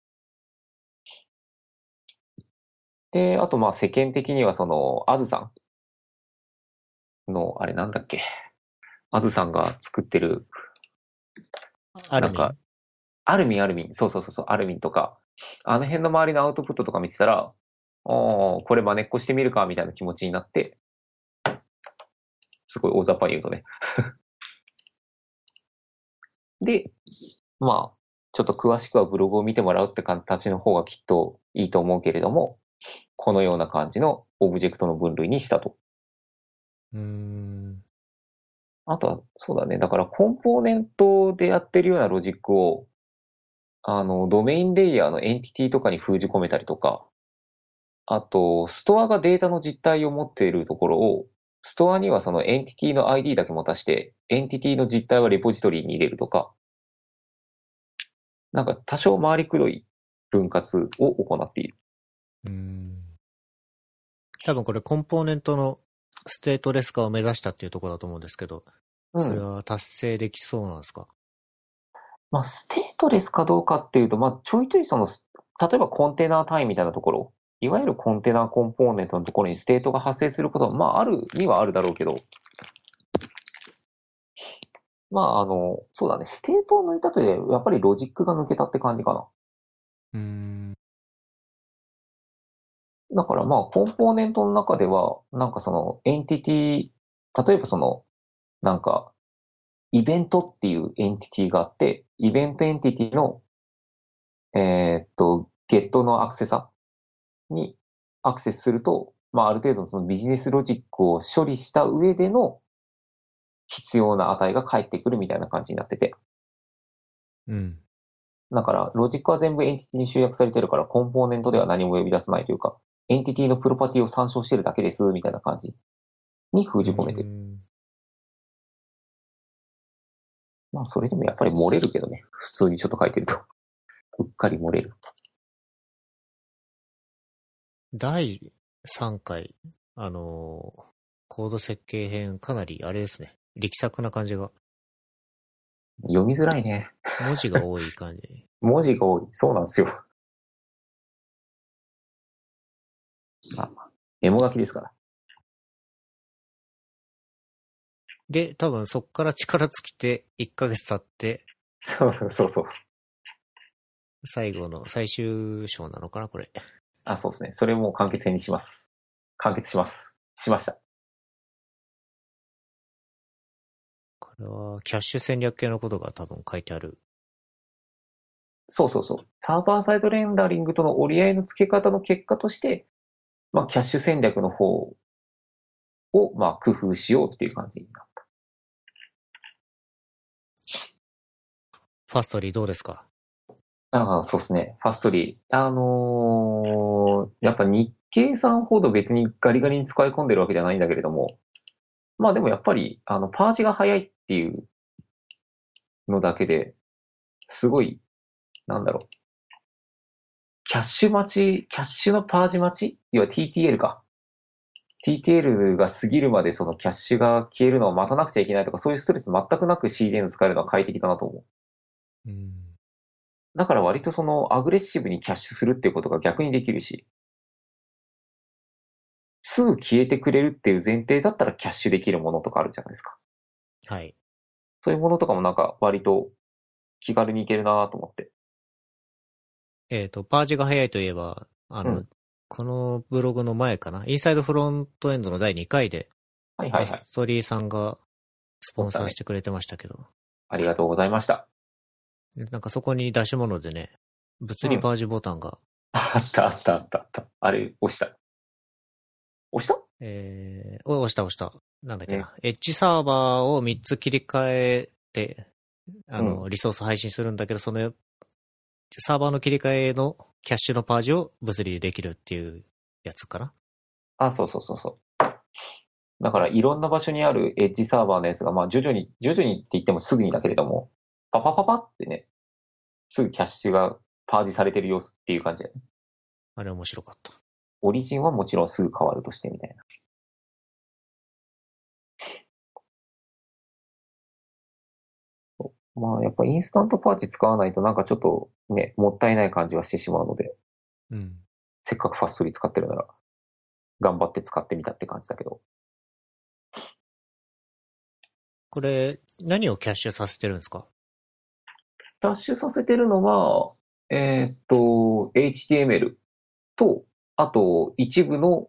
Speaker 2: で、あとまあ世間的にはその、アズさんの、あれなんだっけ、アズさんが作ってる、なんかアルミン、アルミン、そうそうそうそう、アルミンとか、あの辺の周りのアウトプットとか見てたら、おーこれ真似っこしてみるか、みたいな気持ちになって、すごい大雑把に言うとね。で、まあ、ちょっと詳しくはブログを見てもらうって形の方がきっといいと思うけれども、このような感じのオブジェクトの分類にしたと。
Speaker 1: うーん。
Speaker 2: あとは、そうだね。だからコンポーネントでやってるようなロジックを、あの、ドメインレイヤーのエンティティとかに封じ込めたりとか、あと、ストアがデータの実態を持っているところを、ストアにはそのエンティティの ID だけ持たして、エンティティの実態はレポジトリに入れるとか、なんか多少回りくどい分割を行っている。
Speaker 1: うーん。多分これコンポーネントのステートレス化を目指したっていうところだと思うんですけど、
Speaker 2: うん
Speaker 1: それは達成できそうなんですか？
Speaker 2: まあ、ステートレスかどうかっていうと、まあ、ちょいちょいその、例えばコンテナ単位みたいなところ、いわゆるコンテナコンポーネントのところにステートが発生することは、まあ、あるにはあるだろうけど、まあ、あの、そうだね、ステートを抜いたとで、やっぱりロジックが抜けたって感じかな。
Speaker 1: うーん。
Speaker 2: だからまあ、コンポーネントの中では、なんかその、エンティティ、例えばその、なんか、イベントっていうエンティティがあって、イベントエンティティの、えーっと、ゲットのアクセサにアクセスすると、まあ、ある程度そのビジネスロジックを処理した上での必要な値が返ってくるみたいな感じになってて。
Speaker 1: うん。
Speaker 2: だから、ロジックは全部エンティティに集約されてるから、コンポーネントでは何も呼び出さないというか、エンティティのプロパティを参照してるだけです、みたいな感じに封じ込めてる。まあ、それでもやっぱり漏れるけどね。普通にちょっと書いてると。うっかり漏れる。
Speaker 1: 第3回、あのーコード設計編、かなりあれですね。力作な感じが、
Speaker 2: 読みづらいね。
Speaker 1: 文字が多い感じ。
Speaker 2: 文字が多い。そうなんですよ。あ、メモ書きですから。
Speaker 1: で、多分そっから力尽きて、1ヶ月経って、
Speaker 2: そうそうそう。
Speaker 1: 最後の最終章なのかな、これ。
Speaker 2: あ、そうですね。それも完結編にします。完結します。しました。
Speaker 1: これは、キャッシュ戦略系のことが多分書いてある。
Speaker 2: そうそうそう。サーバーサイドレンダリングとの折り合いの付け方の結果として、まあ、キャッシュ戦略の方を、まあ、工夫しようっていう感じになった。
Speaker 1: ファストリーどうですか？
Speaker 2: あ、そうですね。ファストリー。あのーやっぱ日経さんほど別にガリガリに使い込んでるわけじゃないんだけれども、まあでもやっぱり、あの、パージが早いっていうのだけで、すごい、なんだろう。キャッシュ待ち、キャッシュのパージ待ち？要は TTL か。TTL が過ぎるまでそのキャッシュが消えるのを待たなくちゃいけないとか、そういうストレス全くなく CDN 使えるのは快適だなと思う。
Speaker 1: うん。
Speaker 2: だから割とそのアグレッシブにキャッシュするっていうことが逆にできるし、すぐ消えてくれるっていう前提だったらキャッシュできるものとかあるじゃないですか。
Speaker 1: はい。
Speaker 2: そういうものとかもなんか割と気軽にいけるなと思って。
Speaker 1: えっ、と、パージが早いといえば、あの、
Speaker 2: うん
Speaker 1: このブログの前かな？インサイドフロントエンドの第2回で、
Speaker 2: はいはいはい。
Speaker 1: カストリーさんがスポンサーしてくれてましたけど、
Speaker 2: ありがとうございました。
Speaker 1: でなんかそこに出し物でね、物理パージボタンが、
Speaker 2: あったあったあったあった。あれ、押した。押した？
Speaker 1: えー、お押した押した。なんだっけな。エッジサーバーを3つ切り替えて、あの、リソース配信するんだけど、その、サーバーの切り替えのキャッシュのパージを物理でできるっていうやつかな。
Speaker 2: あ、そうそうそうそう。だからいろんな場所にあるエッジサーバーのやつが、まあ徐々に、徐々にって言ってもすぐにだけれども、パパパパってね、すぐキャッシュがパージされてる様子っていう感じだよね。
Speaker 1: あれ面白かった。
Speaker 2: オリジンはもちろんすぐ変わるとしてみたいな。まあ、やっぱインスタントパーチ使わないとなんかちょっとね、もったいない感じはしてしまうので、
Speaker 1: うん。
Speaker 2: せっかくファストリー使ってるなら、頑張って使ってみたって感じだけど。
Speaker 1: これ、何をキャッシュさせてるんですか？
Speaker 2: キャッシュさせてるのは、えーっと、HTML と、あと一部の、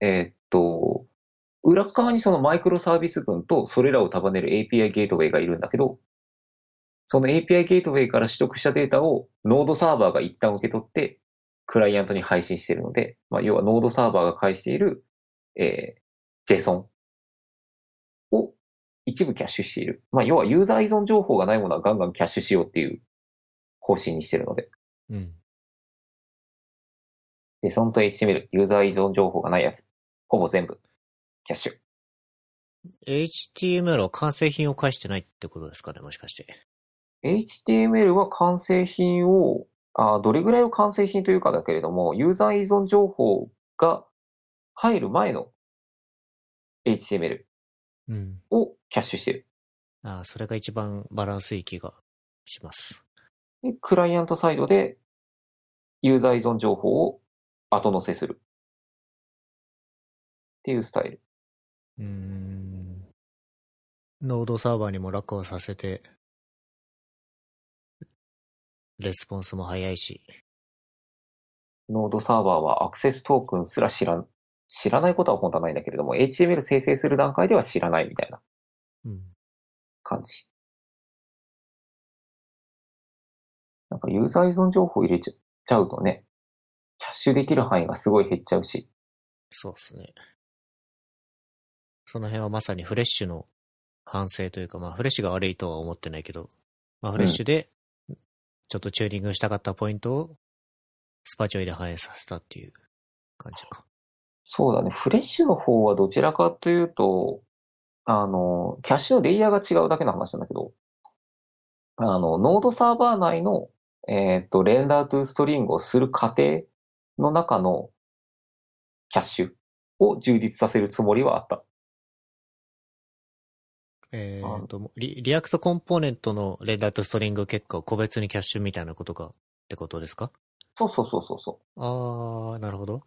Speaker 2: えーっと、裏側にそのマイクロサービス群とそれらを束ねる API ゲートウェイがいるんだけど、その API ゲートウェイから取得したデータをノードサーバーが一旦受け取って、クライアントに配信しているので、まあ、要はノードサーバーが返している、えー、JSON 一部キャッシュしている。まあ、要はユーザー依存情報がないものはガンガンキャッシュしようっていう方針にしてるので、
Speaker 1: うん。
Speaker 2: JSON と HTML、ユーザー依存情報がないやつ、ほぼ全部キャッシュ。
Speaker 1: HTML は完成品を返してないってことですかね、もしかして。
Speaker 2: HTML は完成品を、あどれぐらいを完成品というかだけれども、ユーザー依存情報が入る前の HTML
Speaker 1: うん。
Speaker 2: をキャッシュしてる。
Speaker 1: ああ、それが一番バランスいい気がします。
Speaker 2: で、クライアントサイドでユーザー依存情報を後乗せする。っていうスタイル。
Speaker 1: うーん。ノードサーバーにも楽をさせて、レスポンスも早いし。
Speaker 2: ノードサーバーはアクセストークンすら知らん、知らないことは本当はないんだけれども、HTML 生成する段階では知らないみたいな
Speaker 1: うん。
Speaker 2: 感じ。なんかユーザー依存情報入れちゃうとね、キャッシュできる範囲がすごい減っちゃうし、
Speaker 1: そうですね。その辺はまさにフレッシュの反省というか、まあフレッシュが悪いとは思ってないけど、まあ FRESH で、ちょっとチューニングしたかったポイントを、スパチョイで反映させたっていう感じか。
Speaker 2: そうだね、 FRE SH の方はどちらかというと、あの、キャッシュのレイヤーが違うだけの話なんだけど、あの、 Node サーバー内の、えっと、 renderToSt ring をする過程の中のキャッシュを充実させるつもりはあった。
Speaker 1: えーと、リリアクトコンポーネントの renderToString 結果を個別にキャッシュみたいなことがってことですか？
Speaker 2: そうそうそうそうそう。
Speaker 1: あー、なるほど。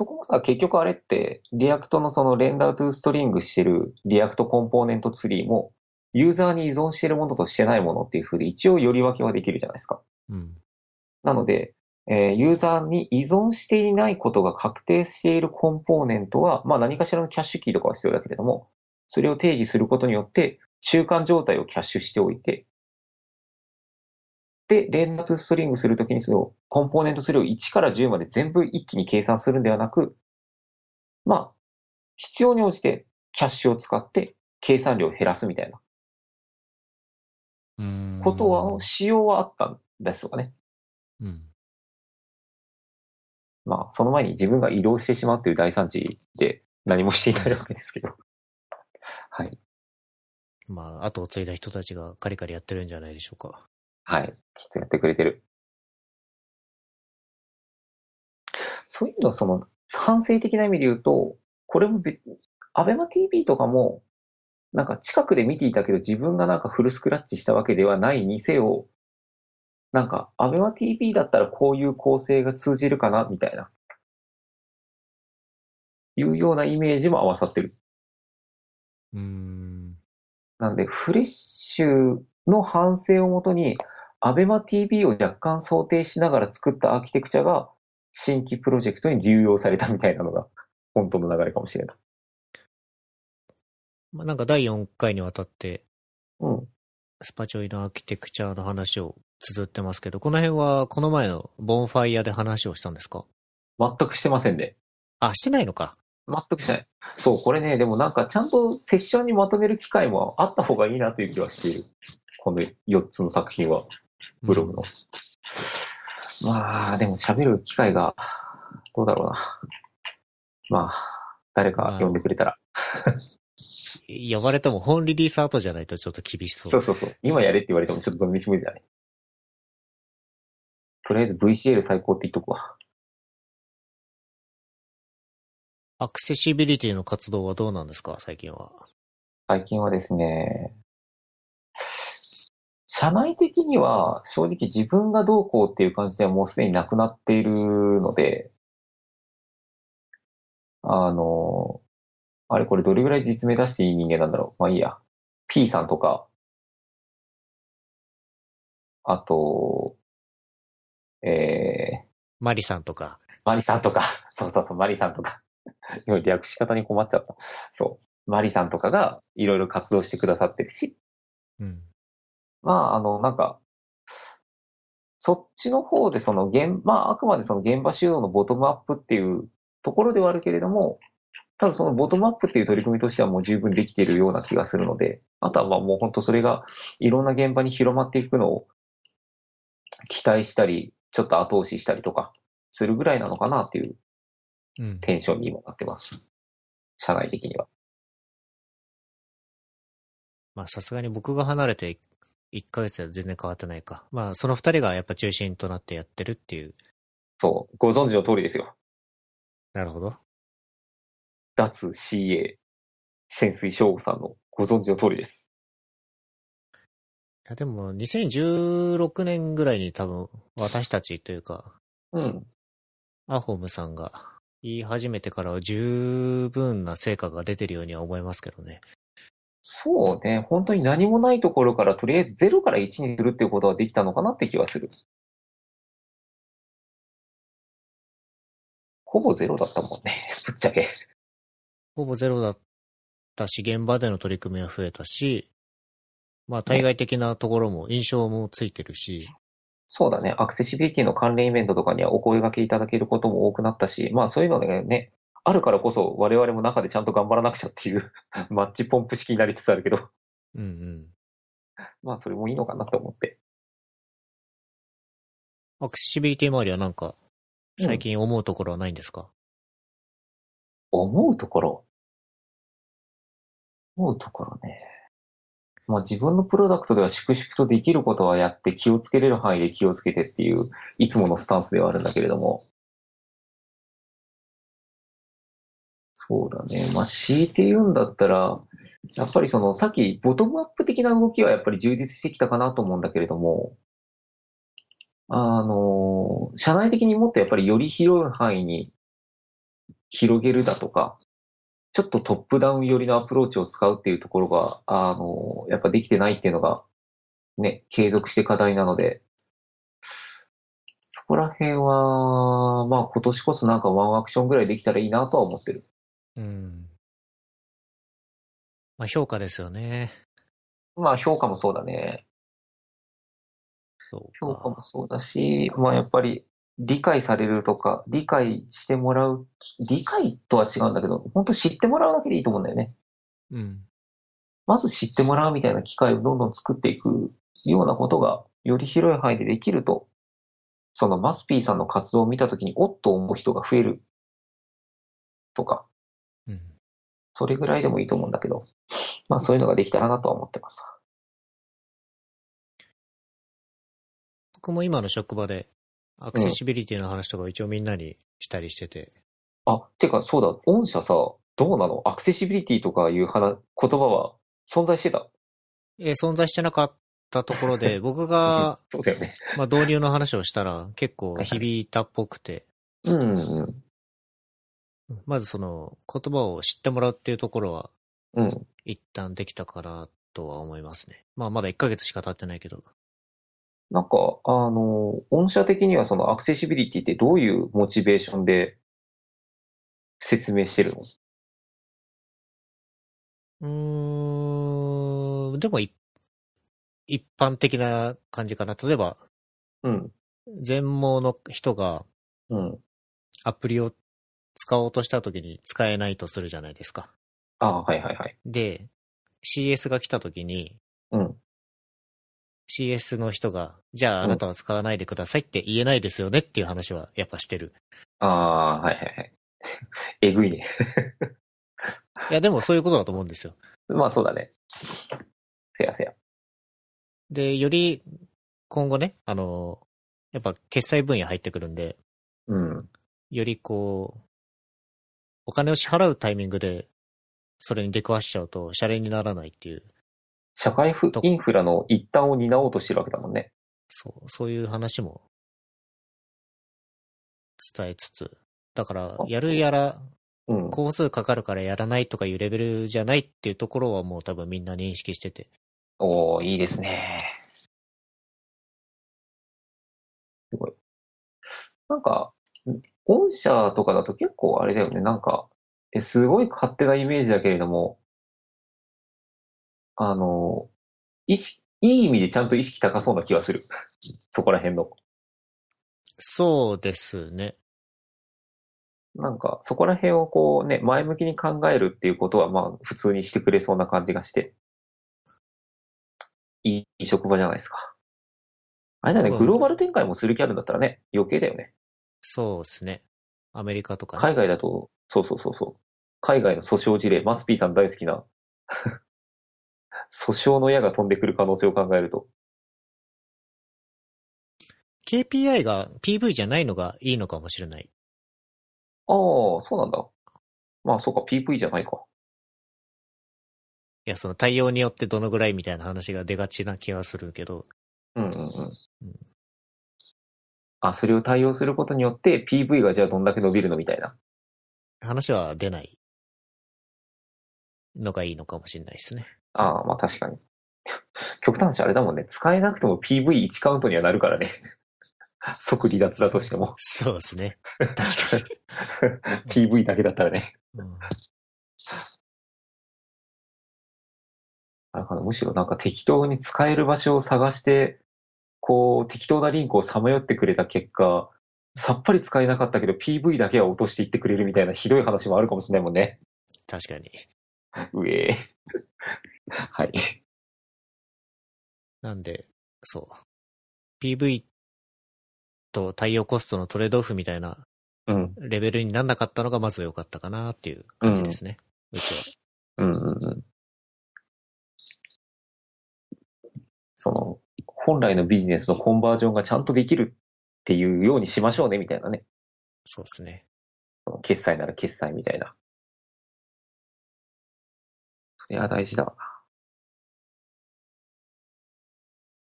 Speaker 2: そこもさ、結局あれって、 React のその renderToString してる React コンポーネントツリーも、ユーザーに依存しているものとしてないものっていう風で一応より分けはできるじゃないですか。
Speaker 1: うん。
Speaker 2: なので、えーユーザーに依存していないことが確定しているコンポーネントは、まあ何かしらのキャッシュキーとかは必要だけれども、それを定義することによって、中間状態をキャッシュしておいて、で、レンダートゥストリングするときにそのコンポーネントツリーを1から10まで全部一気に計算するんではなく、まあ、必要に応じてキャッシュを使って計算量を減らすみたいな。ことは、仕様はあったんですよね。
Speaker 1: うん。
Speaker 2: まあ、その前に自分が移動してしまうという大産地で何もしていないわけですけど。はい。
Speaker 1: まあ、後を継いだ人たちがカリカリやってるんじゃないでしょうか。
Speaker 2: はい。きっとやってくれてる。そういうの、その、反省的な意味で言うと、これも別、アベマ TV とかも、なんか近くで見ていたけど自分がなんかフルスクラッチしたわけではないにせよ、なんか、アベマ TV だったらこういう構成が通じるかな、みたいな。いうようなイメージも合わさってる。
Speaker 1: うーん。
Speaker 2: なんで、フレッシュの反省をもとに、アベマ TV を若干想定しながら作ったアーキテクチャが、新規プロジェクトに流用されたみたいなのが、本当の流れかもしれない。
Speaker 1: まあ、なんか第4回にわたって、
Speaker 2: うん。
Speaker 1: スパチョイのアーキテクチャの話を綴ってますけど、この辺はこの前のボンファイアで話をしたんですか？
Speaker 2: 全くしてませんね。
Speaker 1: あ、してないのか。
Speaker 2: 全くしてない。そう、これね、でもなんかちゃんとセッションにまとめる機会もあった方がいいなという気はしている。この4つの作品は、ブログの。まあ、でも喋る機会が、どうだろうな。まあ、誰か呼んでくれたら。
Speaker 1: 呼ばれても本リリース後じゃないとちょっと厳しそう。
Speaker 2: そうそうそう。今やれって言われてもちょっとどの道無理だね。とりあえず VCL 最高って言っとくわ。
Speaker 1: アクセシビリティの活動はどうなんですか？最近は。
Speaker 2: 最近はですね、社内的には正直自分がどうこうっていう感じではもうすでになくなっているので、あの、あれこれどれぐらい実名出していい人間なんだろう。まあいいや。P さんとか、あと、えー、
Speaker 1: マリさんとか。
Speaker 2: マリさんとか、そうそうそう、マリさんとか。今略し方に困っちゃった。そう。マリさんとかがいろいろ活動してくださってるし、
Speaker 1: うん。
Speaker 2: まあ、あの、なんか、そっちの方でその現、まあ、あくまでその現場主導のボトムアップっていうところではあるけれども、ただそのボトムアップっていう取り組みとしてはもう十分できているような気がするので、あとはまあもう本当それがいろんな現場に広まっていくのを期待したり、ちょっと後押ししたりとかするぐらいなのかなっていう
Speaker 1: うん。
Speaker 2: テンションに今なってます。社内的には。
Speaker 1: まあさすがに僕が離れて1ヶ月では全然変わってないか。まあその二人がやっぱ中心となってやってるっていう。
Speaker 2: そう、ご存知の通りですよ。
Speaker 1: なるほど。
Speaker 2: 脱 CA、潜水翔吾さんのご存知の通りです。
Speaker 1: いやでも2016年ぐらいに多分私たちというか、
Speaker 2: うん。
Speaker 1: アホームさんが言い始めてからは十分な成果が出てるようには思いますけどね。
Speaker 2: そうね、本当に何もないところからとりあえず0から1にするっていうことはできたのかなって気はする。ほぼゼロだったもんね、ぶっちゃけ。
Speaker 1: ほぼゼロだったし、現場での取り組みは増えたし、まあ対外的なところも印象もついてるし、
Speaker 2: そうだね、アクセシビリティの関連イベントとかにはお声掛けいただけることも多くなったし、まあそういうのがね、あるからこそ我々も中でちゃんと頑張らなくちゃっていう マッチポンプ式になりつつあるけど、
Speaker 1: うんうん。
Speaker 2: まあそれもいいのかなと思って。
Speaker 1: アクセシビリティ周りはなんか、最近思うところはないんですか、
Speaker 2: 思うところ？思うところね。まあ自分のプロダクトでは粛々とできることはやって気をつけれる範囲で気をつけてっていう、いつものスタンスではあるんだけれども。そうだね。まあ強いて言うんだったら、やっぱりそのさっきボトムアップ的な動きはやっぱり充実してきたかなと思うんだけれども、あの、社内的にもっとやっぱりより広い範囲に広げるだとか、ちょっとトップダウン寄りのアプローチを使うっていうところが、あの、やっぱできてないっていうのが、ね、継続して課題なので、そこら辺は、まあ今年こそなんかワンアクションぐらいできたらいいなとは思ってる。
Speaker 1: うん。まあ評価ですよね。
Speaker 2: まあ評価もそうだね。
Speaker 1: そう
Speaker 2: 評価も
Speaker 1: か。
Speaker 2: そうだし、まあやっぱり理解されるとか、理解してもらう、理解とは違うんだけど、本当知ってもらうだけでいいと思うんだよね。
Speaker 1: うん。
Speaker 2: まず知ってもらうみたいな機会をどんどん作っていくようなことが、より広い範囲でできると、そのマスピーさんの活動を見たときに、おっと思う人が増えるとか、
Speaker 1: うん。
Speaker 2: それぐらいでもいいと思うんだけど、まあそういうのができたらなとは思ってます。
Speaker 1: 僕も今の職場で、アクセシビリティの話とかを一応みんなにしたりしてて、
Speaker 2: あ、てかそうだ、御社さ、どうなの？アクセシビリティとかいう話、言葉は存在してた？
Speaker 1: えー存在してなかったところで、僕が、
Speaker 2: そうだよね。
Speaker 1: まあ導入の話をしたら結構響いたっぽくて、
Speaker 2: うんうん
Speaker 1: まずその言葉を知ってもらうっていうところは
Speaker 2: うん。うん。
Speaker 1: 一旦できたかなとは思いますね。まあまだ1ヶ月しか経ってないけど。
Speaker 2: なんか、あの、御社的にはそのアクセシビリティってどういうモチベーションで説明してるの？
Speaker 1: うーん、でもい一般的な感じかな。例えば、
Speaker 2: うん。
Speaker 1: 全盲の人が
Speaker 2: うん。
Speaker 1: アプリを使おうとした時に使えないとするじゃないですか。
Speaker 2: ああ、はいはいはい。
Speaker 1: で、CS が来た時に、
Speaker 2: うん。
Speaker 1: CS の人が、じゃああなたは使わないでくださいって言えないですよねっていう話はやっぱしてる。
Speaker 2: ああ、はいはいはい。えぐいね。
Speaker 1: いやでもそういうことだと思うんですよ。
Speaker 2: まあそうだね。せやせや。
Speaker 1: で、より今後ね、あの、やっぱ決済分野入ってくるんで、
Speaker 2: うん。
Speaker 1: よりこう、お金を支払うタイミングで、それに出くわしちゃうと、シャレにならないっていう、
Speaker 2: 社会インフラの一端を担おうとしてるわけだもんね。
Speaker 1: そう、そういう話も伝えつつ、だから、やるやら、
Speaker 2: うん。
Speaker 1: 工数かかるからやらないとかいうレベルじゃないっていうところはもう多分みんな認識してて、
Speaker 2: おー、いいですね。すごい。なんか、御社とかだと結構あれだよね。なんか、え、すごい勝手なイメージだけれども、あの、意識、いい意味でちゃんと意識高そうな気がする。そこら辺の。
Speaker 1: そうですね。
Speaker 2: なんか、そこら辺をこうね、前向きに考えるっていうことは、まあ、普通にしてくれそうな感じがして、いい職場じゃないですか。あれだね、
Speaker 1: うん
Speaker 2: グローバル展開もする気あるんだったらね、余計だよね。
Speaker 1: そうですね。アメリカとかね。
Speaker 2: 海外だと、そうそうそうそう。海外の訴訟事例、マスピーさん大好きな、訴訟の矢が飛んでくる可能性を考えると。
Speaker 1: KPI が PV じゃないのがいいのかもしれない。
Speaker 2: ああ、そうなんだ。まあ、そうか、PV じゃないか。
Speaker 1: いや、その対応によってどのぐらいみたいな話が出がちな気がするけど、
Speaker 2: うんうん。あ、それを対応することによって PV がじゃあどんだけ伸びるのみたいな。
Speaker 1: 話は出ないのがいいのかもしれないですね。
Speaker 2: ああ、まあ確かに。極端な話あれだもんね。使えなくても PV1 カウントにはなるからね。即離脱だとしても。
Speaker 1: そうですね。確かに。
Speaker 2: PV だけだったらね。
Speaker 1: うん
Speaker 2: あれかなむしろなんか適当に使える場所を探して、こう、適当なリンクをさまよってくれた結果、さっぱり使えなかったけど PV だけは落としていってくれるみたいなひどい話もあるかもしれないもんね。
Speaker 1: 確かに。
Speaker 2: うえー はい。
Speaker 1: なんで、そう。PV と対応コストのトレードオフみたいな
Speaker 2: うん。
Speaker 1: レベルになんなかったのがまず良かったかなっていう感じですね。うちは。
Speaker 2: うんうんうん。その、本来のビジネスのコンバージョンがちゃんとできるっていうようにしましょうねみたいなね。
Speaker 1: そうですね。
Speaker 2: 決済なら決済みたいな。それは大事だ。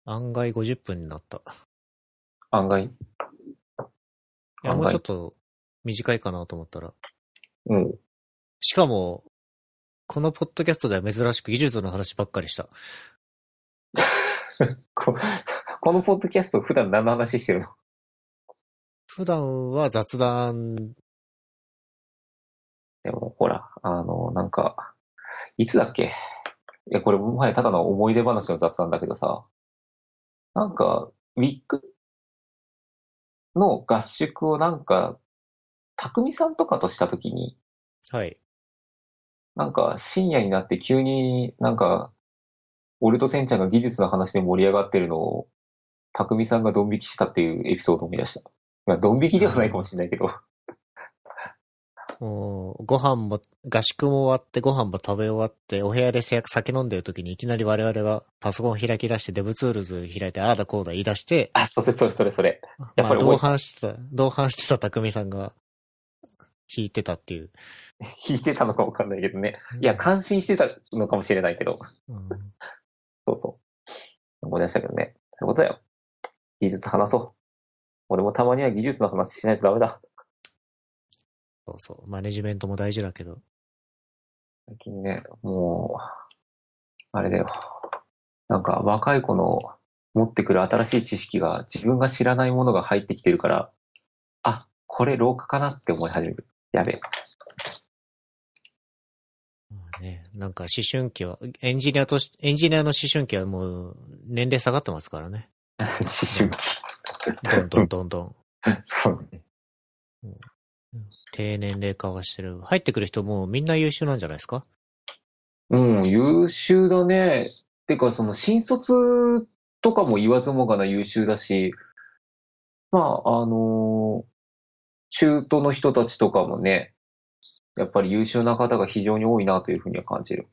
Speaker 1: 案外50分になった。い
Speaker 2: 案外。
Speaker 1: や、
Speaker 2: 案外
Speaker 1: もうちょっと短いかなと思ったら。
Speaker 2: うん。
Speaker 1: しかも、このポッドキャストでは珍しく技術の話ばっかりした。
Speaker 2: ここのポッドキャスト普段何の話してるの？
Speaker 1: 普段は雑談、
Speaker 2: でも、ほら、あの、なんか、いつだっけ？いや、これもはやただの思い出話の雑談だけどさ、なんか、ウィックの合宿をなんか、匠さんとかとしたときに、
Speaker 1: はい。
Speaker 2: なんか深夜になって急になんか、俺とセンちゃんが技術の話で盛り上がってるのを、匠さんがドン引きしたっていうエピソードを思い出した。まあ、ドン引きではないかもしれないけど。
Speaker 1: もう、ご飯も、合宿も終わって、ご飯も食べ終わって、お部屋で酒飲んでる時にいきなり我々がパソコン開き出して、 DevTools 開いて、ああだこうだ言い出して、
Speaker 2: あ、それそれそれそれ。やっ
Speaker 1: まあ、同
Speaker 2: ぱり覚え
Speaker 1: 伴してた、同伴してた匠さんが、引いてたっていう。
Speaker 2: 引いてたのかわかんないけどね。いや、感心してたのかもしれないけど。
Speaker 1: うん
Speaker 2: そうそう。思い出したけどね。そういうことだよ。技術話そう。俺もたまには技術の話しないとダメだ。
Speaker 1: そうそう。マネジメントも大事だけど。
Speaker 2: 最近ね、もう、あれだよ。なんか若い子の持ってくる新しい知識が自分が知らないものが入ってきてるから、あ、これ老化かなって思い始める。やべえ。
Speaker 1: まあね、なんか思春期は、エンジニアとし、エンジニアの思春期はもう年齢下がってますからね。
Speaker 2: 思春期。
Speaker 1: どんどんどんどん。
Speaker 2: そうね。
Speaker 1: 低年齢化はしてる。入ってくる人もみんな優秀なんじゃないですか？
Speaker 2: うん、優秀だね。てか、その新卒とかも言わずもがな優秀だし、まあ、あの中途の人たちとかもね、やっぱり優秀な方が非常に多いなというふうには感じる。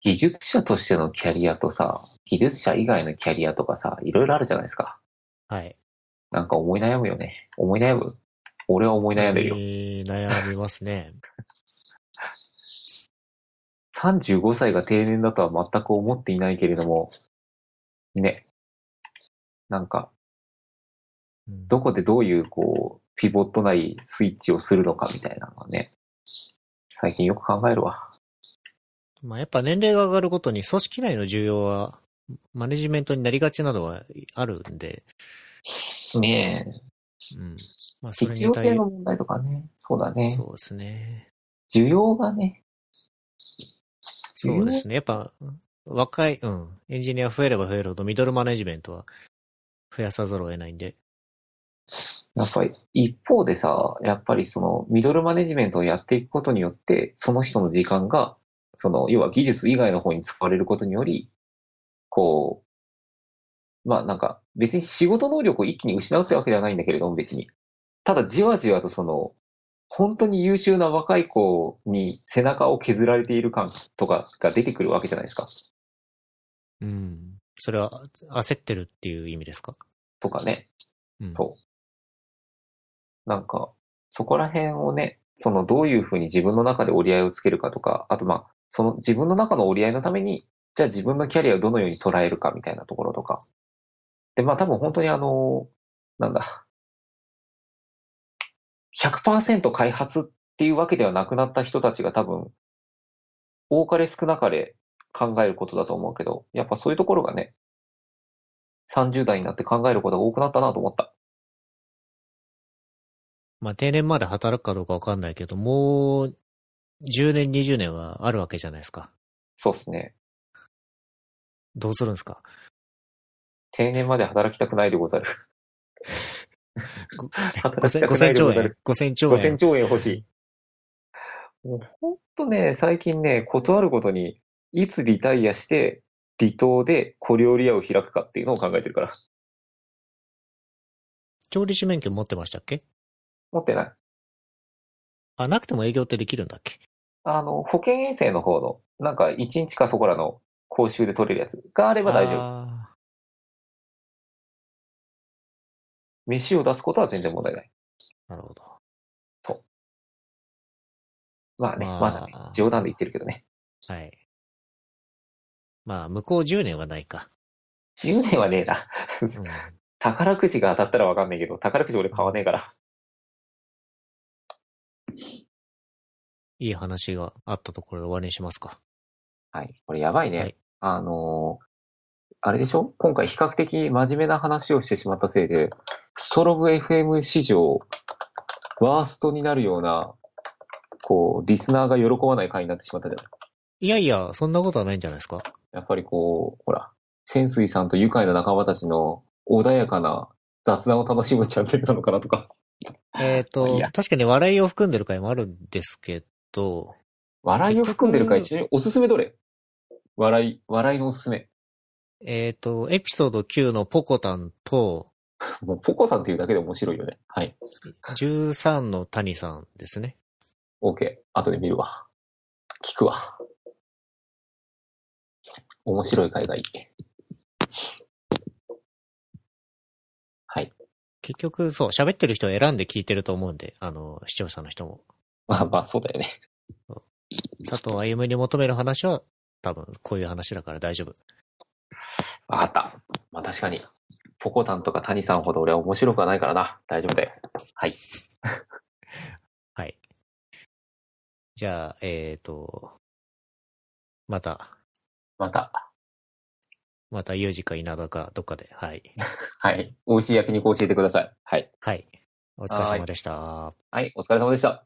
Speaker 2: 技術者としてのキャリアとさ、技術者以外のキャリアとかさ、いろいろあるじゃないですか。
Speaker 1: はい。
Speaker 2: なんか思い悩むよね。思い悩む俺は思い悩んでるよ。
Speaker 1: えー悩みますね。
Speaker 2: 35歳が定年だとは全く思っていないけれども、ね。なんか、
Speaker 1: うん
Speaker 2: どこでどういう、こう、ピボットないスイッチをするのかみたいなのはね、最近よく考えるわ。
Speaker 1: まあやっぱ年齢が上がるごとに組織内の需要は、マネジメントになりがちなどはあるんで、
Speaker 2: ね
Speaker 1: うん。まあ
Speaker 2: え、
Speaker 1: それ
Speaker 2: 必要
Speaker 1: に対
Speaker 2: 性の問題とかね。そうだね。
Speaker 1: そうですね。
Speaker 2: 需要がね、
Speaker 1: そうですね。やっぱ、若い、うん。エンジニア増えれば増えるほどミドルマネジメントは増やさざるを得ないんで。
Speaker 2: やっぱり一方でさ、やっぱりそのミドルマネジメントをやっていくことによって、その人の時間が、その、要は技術以外の方に使われることにより、こう、まあなんか別に仕事能力を一気に失うってわけではないんだけれども別に。ただじわじわとその、本当に優秀な若い子に背中を削られている感とかが出てくるわけじゃないですか。
Speaker 1: うん。それは焦ってるっていう意味ですか？
Speaker 2: とかね。
Speaker 1: うん。
Speaker 2: そう。なんか、そこら辺をね、そのどういうふうに自分の中で折り合いをつけるかとか、あとまあ、その自分の中の折り合いのために、じゃあ自分のキャリアをどのように捉えるかみたいなところとか。で、まあ多分本当にあの、なんだ、100%開発っていうわけではなくなった人たちが多分、多かれ少なかれ考えることだと思うけど、やっぱそういうところがね、30代になって考えることが多くなったなと思った。
Speaker 1: まあ定年まで働くかどうかわかんないけど、もう10年、20年はあるわけじゃないですか。
Speaker 2: そうですね。
Speaker 1: どうするんですか？
Speaker 2: 定年まで働きたくないでござる。
Speaker 1: ご
Speaker 2: 働き
Speaker 1: 5000
Speaker 2: たくないで
Speaker 1: 兆円
Speaker 2: ござる。
Speaker 1: ?5000 兆
Speaker 2: 5000
Speaker 1: 円。
Speaker 2: 兆円欲しい。もうほんとね、最近ね、ことあるごとに、いつリタイアして、離島で小料理屋を開くかっていうのを考えてるから。
Speaker 1: 調理師免許持ってましたっけ？
Speaker 2: 持ってない。
Speaker 1: あ、なくても営業ってできるんだっけ？
Speaker 2: あの、保険衛生の方の、なんか1日かそこらの講習で取れるやつがあれば大丈夫。
Speaker 1: あ
Speaker 2: 飯を出すことは全然問題ない。
Speaker 1: ーなるほど。
Speaker 2: まあね、
Speaker 1: まあ
Speaker 2: まだね、冗談で言ってるけどね。
Speaker 1: はい。まあ、向こう10年はないか。
Speaker 2: 10年はねえな。
Speaker 1: うん。
Speaker 2: 宝くじが当たったらわかんないけど、宝くじ俺買わねえから。
Speaker 1: いい話があったところで終わりにしますか。
Speaker 2: はい。これやばいね。
Speaker 1: はい
Speaker 2: あのーあれでしょ？今回比較的真面目な話をしてしまったせいで、ストロブ FM 史上、ワーストになるような、こう、リスナーが喜ばない回になってしまったじゃない
Speaker 1: いやいや、そんなことはないんじゃないですか。
Speaker 2: やっぱりこう、ほら、潜水さんと愉快な仲間たちの穏やかな雑談を楽しむチャンネルなのかなとか。
Speaker 1: えっ、と確かに笑いを含んでる回もあるんですけど、
Speaker 2: 笑いを含んでる回、
Speaker 1: 結局
Speaker 2: ちなみに？おすすめどれ？笑い、笑いのおすすめ。
Speaker 1: えっ、と、エピソード9のポコタンと、
Speaker 2: もうポコさんっていうだけで面白いよね。はい。
Speaker 1: 13の谷さんですね。
Speaker 2: OK。後で見るわ。聞くわ。面白い海外。はい。
Speaker 1: 結局、そう、喋ってる人を選んで聞いてると思うんで、あの、視聴者の人も。
Speaker 2: まあまあ、そうだよね。
Speaker 1: 佐藤歩に求める話は、多分、こういう話だから大丈夫。
Speaker 2: わかった。まあ確かに。ポコタンとか谷さんほど俺は面白くはないからな。大丈夫だよ。はい。
Speaker 1: はい。じゃあ、えっ、と、また、
Speaker 2: また。
Speaker 1: また有事か稲田かどっかで、はい。
Speaker 2: はい。美味しい焼肉教えてください。はい。
Speaker 1: はい。お疲れ様でした。
Speaker 2: はい。お疲れ様でした。